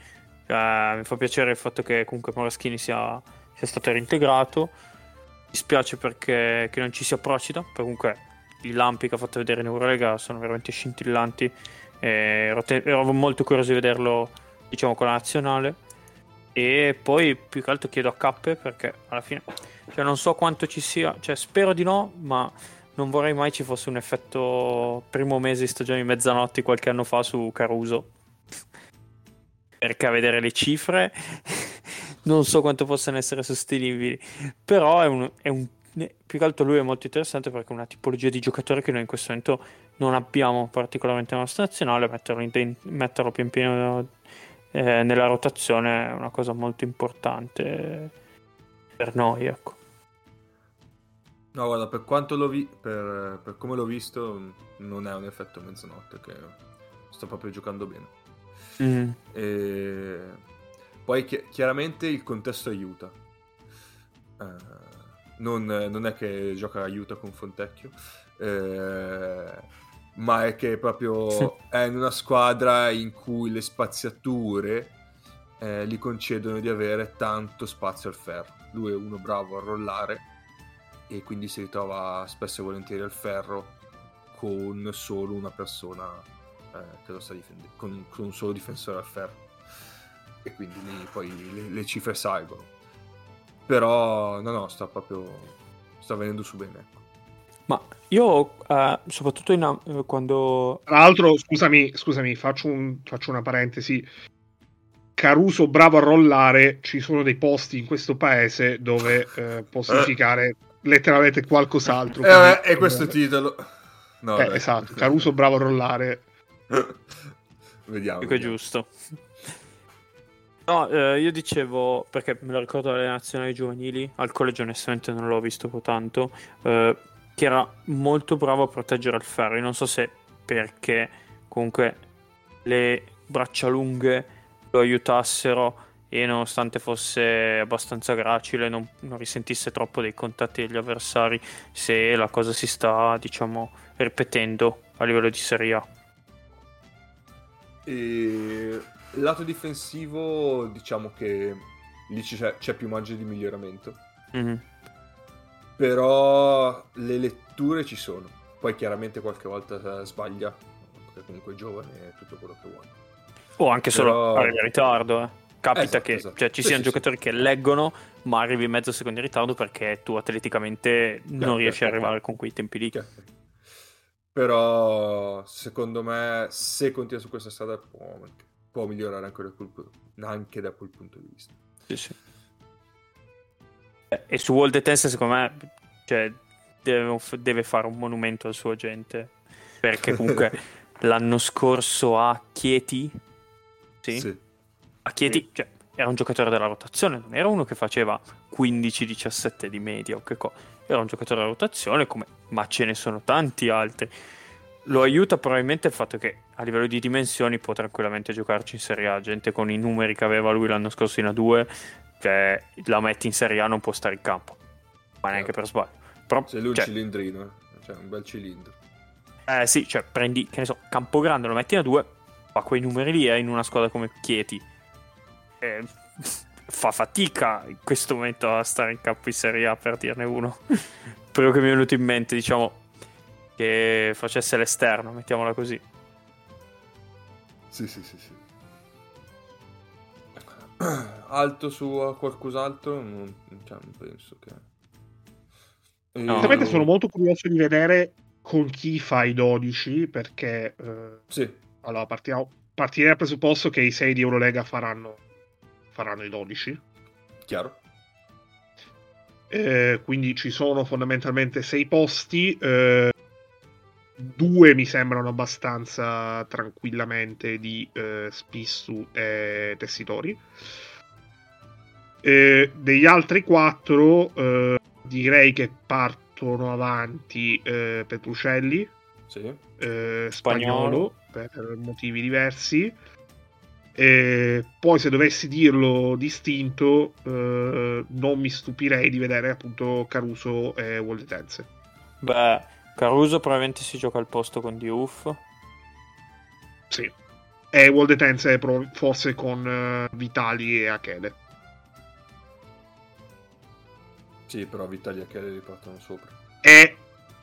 cioè, mi fa piacere il fatto che comunque Moraschini sia, sia stato reintegrato. Mi dispiace perché non ci sia Procida, comunque i lampi che ha fatto vedere in Eurolega sono veramente scintillanti. Ero, te- ero, molto curioso di vederlo, diciamo, con la nazionale. E poi più che altro chiedo a Cappe perché alla fine, cioè, non so quanto ci sia, cioè, spero di no, ma non vorrei mai ci fosse un effetto primo mese di stagione di mezzanotte qualche anno fa su Caruso. perché a vedere le cifre non so quanto possano essere sostenibili, però è un, è un più che altro lui è molto interessante perché è una tipologia di giocatore che noi in questo momento non abbiamo particolarmente nella nostra nazionale, metterlo, in, metterlo pian piano eh, nella rotazione è una cosa molto importante per noi, ecco. No, guarda, per quanto l'ho vi- per, per come l'ho visto, non è un effetto mezzanotte che sto proprio giocando bene. Mm. E... Poi chi- chiaramente il contesto aiuta. Uh, non, non, è che gioca aiuto con Fontecchio, eh, ma è che proprio sì. è in una squadra in cui le spaziature eh, gli concedono di avere tanto spazio al ferro. Lui è uno bravo a rollare e quindi si ritrova spesso e volentieri al ferro con solo una persona eh, che lo sta difendendo, con, con un solo difensore al ferro. e quindi lì poi le, le cifre salgono. Però no, no, sta proprio sta venendo su bene. Ecco. Ma io, eh, soprattutto in, eh, quando... Tra l'altro, scusami, scusami faccio, un, faccio una parentesi. Caruso bravo a rollare, ci sono dei posti in questo paese dove eh, può significare letteralmente qualcos'altro. Eh, quindi, è questo il titolo. No, eh, esatto, Caruso bravo a rollare. vediamo. Dico è giusto. No, eh, io dicevo, perché me lo ricordo alle nazionali giovanili, al collegio onestamente non l'ho visto tanto, eh, che era molto bravo a proteggere il ferro. Io non so se perché comunque le braccia lunghe lo aiutassero e nonostante fosse abbastanza gracile non, non risentisse troppo dei contatti degli avversari se la cosa si sta, diciamo, ripetendo a livello di Serie A. E lato difensivo, diciamo che lì c'è, c'è più margine di miglioramento. Mm-hmm. Però le letture ci sono. Poi chiaramente qualche volta sbaglia, perché comunque è giovane e tutto quello che vuole. O anche Però... solo arriva in ritardo, eh. Capita esatto, che esatto. Cioè, ci sì, siano sì, giocatori sì. che leggono, ma arrivi mezzo secondo in ritardo perché tu atleticamente Chiaro, non riesci ad arrivare con quei tempi lì. Chiaro. Però secondo me, se continua su questa strada, può, può migliorare anche da, quel, anche da quel punto di vista. Sì, sì. E su World Test, secondo me, cioè, deve, deve, fare un monumento al suo agente. Perché comunque l'anno scorso a Chieti, sì? sì. A Chieti, cioè, era un giocatore della rotazione, non era uno che faceva 15-17 di media o che cosa. Era un giocatore della rotazione, come... ma ce ne sono tanti altri. Lo aiuta probabilmente il fatto che a livello di dimensioni può tranquillamente giocarci in Serie A. Gente con i numeri che aveva lui l'anno scorso in A2, che la metti in Serie A non può stare in campo, ma neanche per sbaglio. Però, Se lui cioè, un cilindrino, eh. cioè un bel cilindro. Eh sì, cioè prendi, che ne so, Campogrande lo metti in A2, fa quei numeri lì eh, in una squadra come Chieti. Eh, fa fatica in questo momento a stare in campo in Serie A per dirne uno. Quello che mi è venuto in mente, diciamo, che facesse l'esterno, mettiamola così. Sì, sì, sì, sì. Alto su qualcos'altro? Non, cioè, non penso che... No. Ovviamente sono molto curioso di vedere con chi fa i 12 perché... Eh, sì. Allora, partiamo, partirei dal presupposto che i 6 di Eurolega faranno, faranno i 12. Chiaro. Eh, quindi ci sono fondamentalmente 6 posti. Eh, due mi sembrano abbastanza tranquillamente di eh, Spissu e Tessitori. Eh, degli altri quattro eh, direi che partono avanti eh, Petrucelli, sì. eh, spagnolo, per motivi diversi. E poi se dovessi dirlo distinto, eh, non mi stupirei di vedere appunto Caruso e Woldetense. Beh, Caruso probabilmente si gioca al posto con Diouf. Sì. E Woldetense forse con uh, Vitali e Achele. Sì, però Vitali e Achele li portano sopra. E,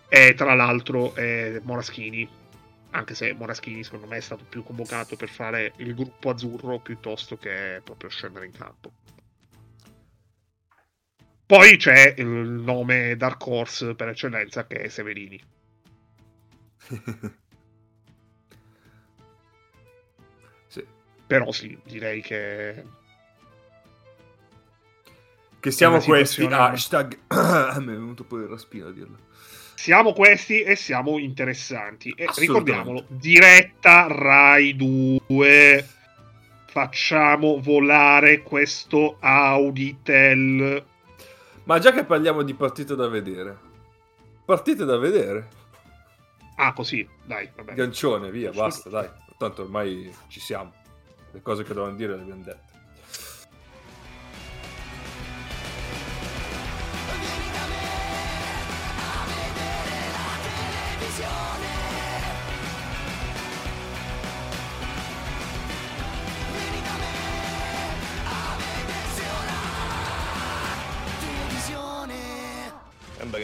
e tra l'altro è Moraschini. Anche se Moraschini secondo me è stato più convocato per fare il gruppo azzurro piuttosto che proprio scendere in campo. Poi c'è il nome Dark Horse per eccellenza che è Severini. sì. Però sì, direi che... Che siamo questi, hashtag... Mi è venuto poi il respiro a dirlo. Siamo questi e siamo interessanti. E ricordiamolo, diretta Rai 2. Facciamo volare questo Auditel ma già che parliamo di partite da vedere, partite da vedere. Ah, così, dai, vabbè. Gancione, via, basta, dai. Tanto ormai ci siamo. Le cose che dovevamo dire le abbiamo dette.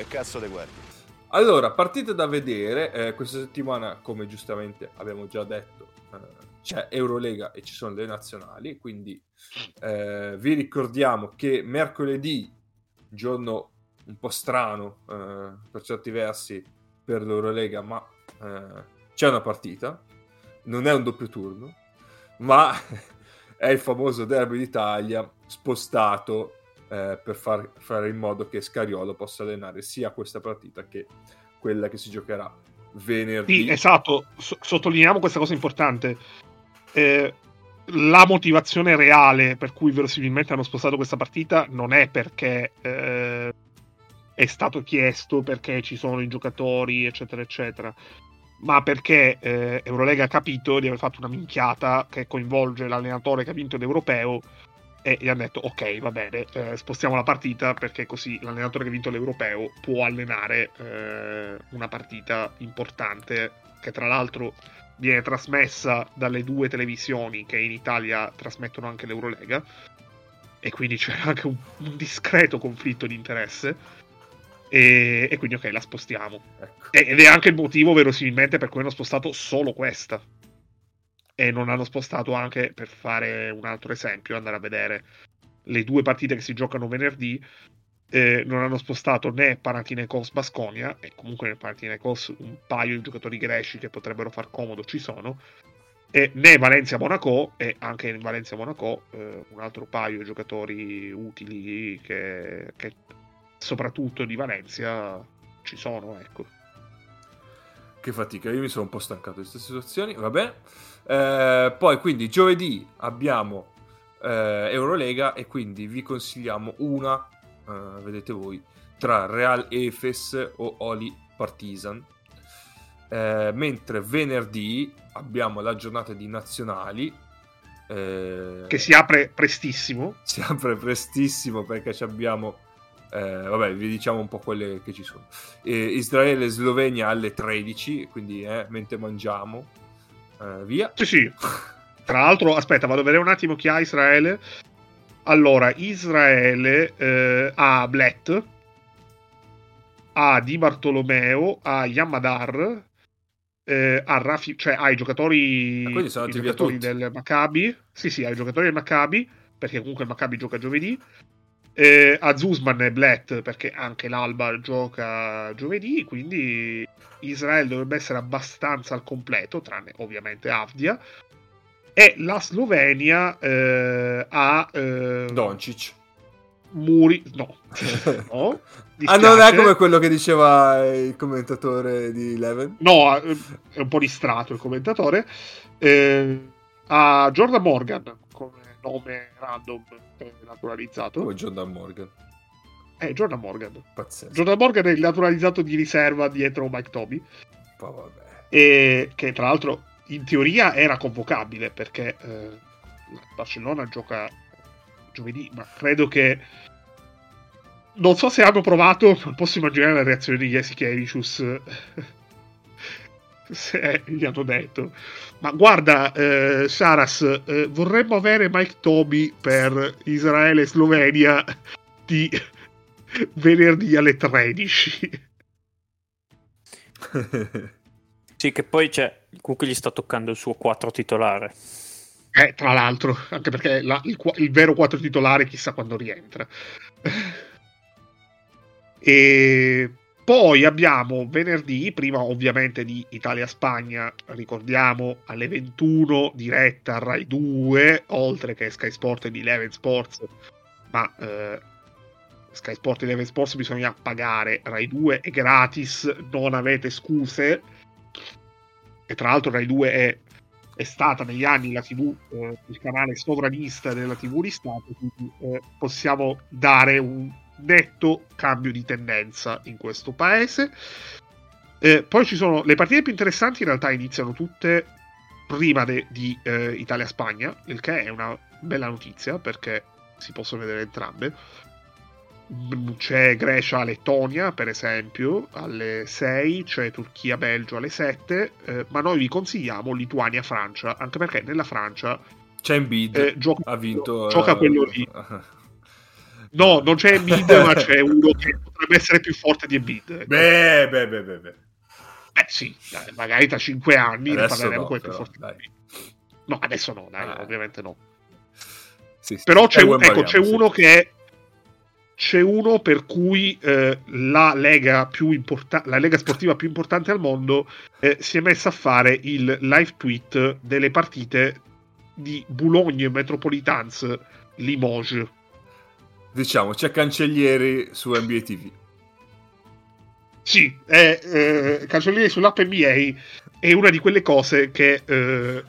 Cazzo le guardi? Allora, partite da vedere, eh, questa settimana, come giustamente abbiamo già detto, eh, c'è Eurolega e ci sono le nazionali, quindi eh, vi ricordiamo che mercoledì, giorno un po' strano eh, per certi versi per l'Eurolega, ma eh, c'è una partita, non è un doppio turno, ma è il famoso derby d'Italia spostato eh, per far, fare in modo che Scariolo possa allenare sia questa partita che quella che si giocherà venerdì. Sì, esatto, S- sottolineiamo questa cosa importante. Eh, la motivazione reale per cui verosimilmente hanno spostato questa partita non è perché eh, è stato chiesto, perché ci sono i giocatori, eccetera, eccetera, ma perché eh, Eurolega ha capito di aver fatto una minchiata che coinvolge l'allenatore che ha vinto l'Europeo e gli hanno detto ok va bene eh, spostiamo la partita perché così l'allenatore che ha vinto l'Europeo può allenare eh, una partita importante che tra l'altro viene trasmessa dalle due televisioni che in Italia trasmettono anche l'Eurolega. E quindi c'è anche un, un discreto conflitto di interesse. E, e, quindi ok la spostiamo. Ecco. ed è anche il motivo verosimilmente per cui hanno spostato solo questa e non hanno spostato anche, per fare un altro esempio, andare a vedere le due partite che si giocano venerdì, eh, non hanno spostato né Panathinaikos Basconia, e comunque nel Panathinaikos un paio di giocatori greci che potrebbero far comodo ci sono, e né Valencia Monaco, e anche in Valencia Monaco eh, un altro paio di giocatori utili che, che soprattutto di Valencia ci sono, ecco. Che fatica, io mi sono un po' stancato di queste situazioni, va bene. Eh, poi quindi giovedì abbiamo eh, Eurolega e quindi vi consigliamo una, eh, vedete voi, tra Real Efes o Oli Partizan. Eh, mentre venerdì abbiamo la giornata di nazionali. Eh, che si apre prestissimo. Si apre prestissimo perché abbiamo eh, vabbè, vi diciamo un po' quelle che ci sono. Eh, Israele e Slovenia alle 13, quindi eh, mentre mangiamo. Eh, via. Sì, sì. Tra l'altro, aspetta, vado a vedere un attimo chi ha Israele. Allora, Israele eh, ha Blatt, ha Di Bartolomeo, ha Yamadar, eh, ha Rafi, cioè ha i giocatori, ah, i giocatori del Maccabi. Sì, sì, ha i giocatori del Maccabi, perché comunque il Maccabi gioca giovedì. Eh, a Zuzman e Blatt, perché anche l'Alba gioca giovedì, quindi Israele dovrebbe essere abbastanza al completo, tranne ovviamente Avdia. E la Slovenia eh, ha eh, Doncic. Muri, no, no ah, non è come quello che diceva il commentatore di Eleven? No, è un po' distratto il commentatore. Eh, a Jordan Morgan nome random naturalizzato. Come Jordan Morgan. Eh, Jordan Morgan. Pazzesco. Jordan Morgan è il naturalizzato di riserva dietro Mike Toby. Oh, vabbè. E che tra l'altro in teoria era convocabile perché eh, Barcellona gioca giovedì, ma credo che non so se hanno provato, non posso immaginare la reazione di Jesse Kevicius se gli hanno detto ma guarda eh, Saras eh, vorremmo avere Mike Toby per Israele e Slovenia di venerdì alle 13. sì, che poi c'è. Comunque gli sta toccando il suo 4 titolare. Eh, tra l'altro, anche perché la, il, il, vero 4 titolare chissà quando rientra. e poi abbiamo venerdì, prima ovviamente di Italia-Spagna, ricordiamo alle 21 diretta Rai 2, oltre che Sky Sport e di Eleven Sports, ma eh, Sky Sport e Eleven Sports bisogna pagare, Rai 2 è gratis, non avete scuse. E tra l'altro Rai 2 è, è stata negli anni la TV, eh, il canale sovranista della TV di Stato, quindi eh, possiamo dare un netto cambio di tendenza in questo paese. Eh, poi ci sono le partite più interessanti, in realtà iniziano tutte prima de, di eh, Italia-Spagna, il che è una bella notizia perché si possono vedere entrambe c'è Grecia-Lettonia, per esempio, alle 6, c'è Turchia-Belgio alle 7, eh, ma noi vi consigliamo Lituania-Francia, anche perché nella Francia c'è Embiid, eh, gioca, ha vinto, gioca quello lì. No, non c'è Embiid, ma c'è uno che potrebbe essere più forte di Embiid. Beh, beh, beh, beh, beh. Eh sì, dai, magari tra 5 anni Adesso ne parleremo no, come più forte. Dai. No, adesso no, dai, Ah. ovviamente no. Sì, sì. Però c'è, Eh, un- ecco, c'è sì. uno che è. C'è uno per cui eh, la lega più importa- la lega sportiva più importante al mondo eh, si è messa a fare il live tweet delle partite di Boulogne Metropolitans Limoges. Diciamo, c'è Cancellieri su NBA TV. Sì, è eh, Cancellieri sull'app NBA è una di quelle cose che eh,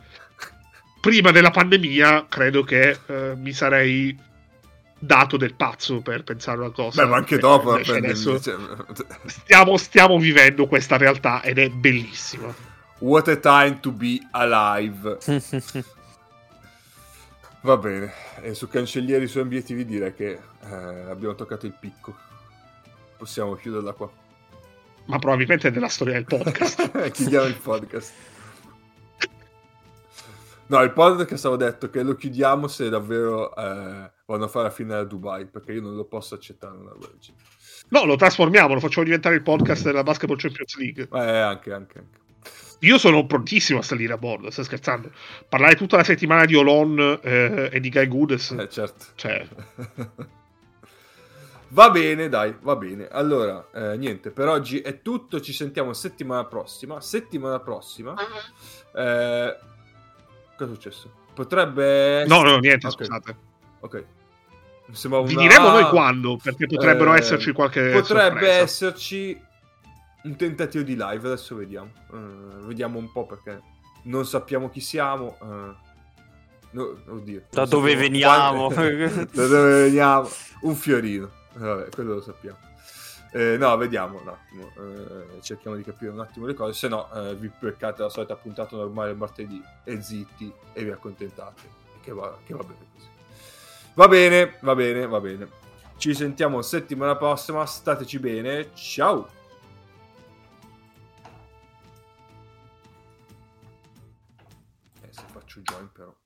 prima della pandemia credo che eh, mi sarei dato del pazzo per pensare una cosa. Beh, ma anche dopo la pandemia, adesso cioè, stiamo, stiamo vivendo questa realtà ed è bellissima. What a time to be alive. Va bene, e su Cancellieri su NBA TV direi che eh, abbiamo toccato il picco. Possiamo chiuderla qua. Ma probabilmente è della storia del podcast. Chiudiamo il podcast. No, il podcast avevo detto che lo chiudiamo se davvero eh, vanno a fare la finale a Dubai, perché io non lo posso accettare una genere. No, lo trasformiamo, lo facciamo diventare il podcast della Basketball Champions League. Eh, anche, anche, anche. Io sono prontissimo a salire a bordo, stai scherzando? Parlare tutta la settimana di Olon eh, e di Guy Goodes. Eh, certo. Cioè, Va bene, dai, va bene. Allora, eh, niente, per oggi è tutto. Ci sentiamo settimana prossima. Settimana prossima. Eh, cosa è successo? Potrebbe. no, no, niente, Ok, scusate. Ok. Sembrava Vi una- diremo noi quando, perché potrebbero eh, esserci qualche Potrebbe sorpresa. esserci un tentativo di live. Adesso vediamo. Eh, vediamo un po' perché non sappiamo chi siamo. eh. No, oddio. Da dove veniamo? da dove veniamo? Un fiorino. Vabbè, quello lo sappiamo. Eh, no, vediamo un attimo. eh, cerchiamo di capire un attimo le cose. Se no, eh, vi beccate la solita puntata normale martedì e zitti e vi accontentate. Che va, che va bene così. Va bene, va bene, va bene. Ci sentiamo settimana prossima. Stateci bene. Ciao. Join però.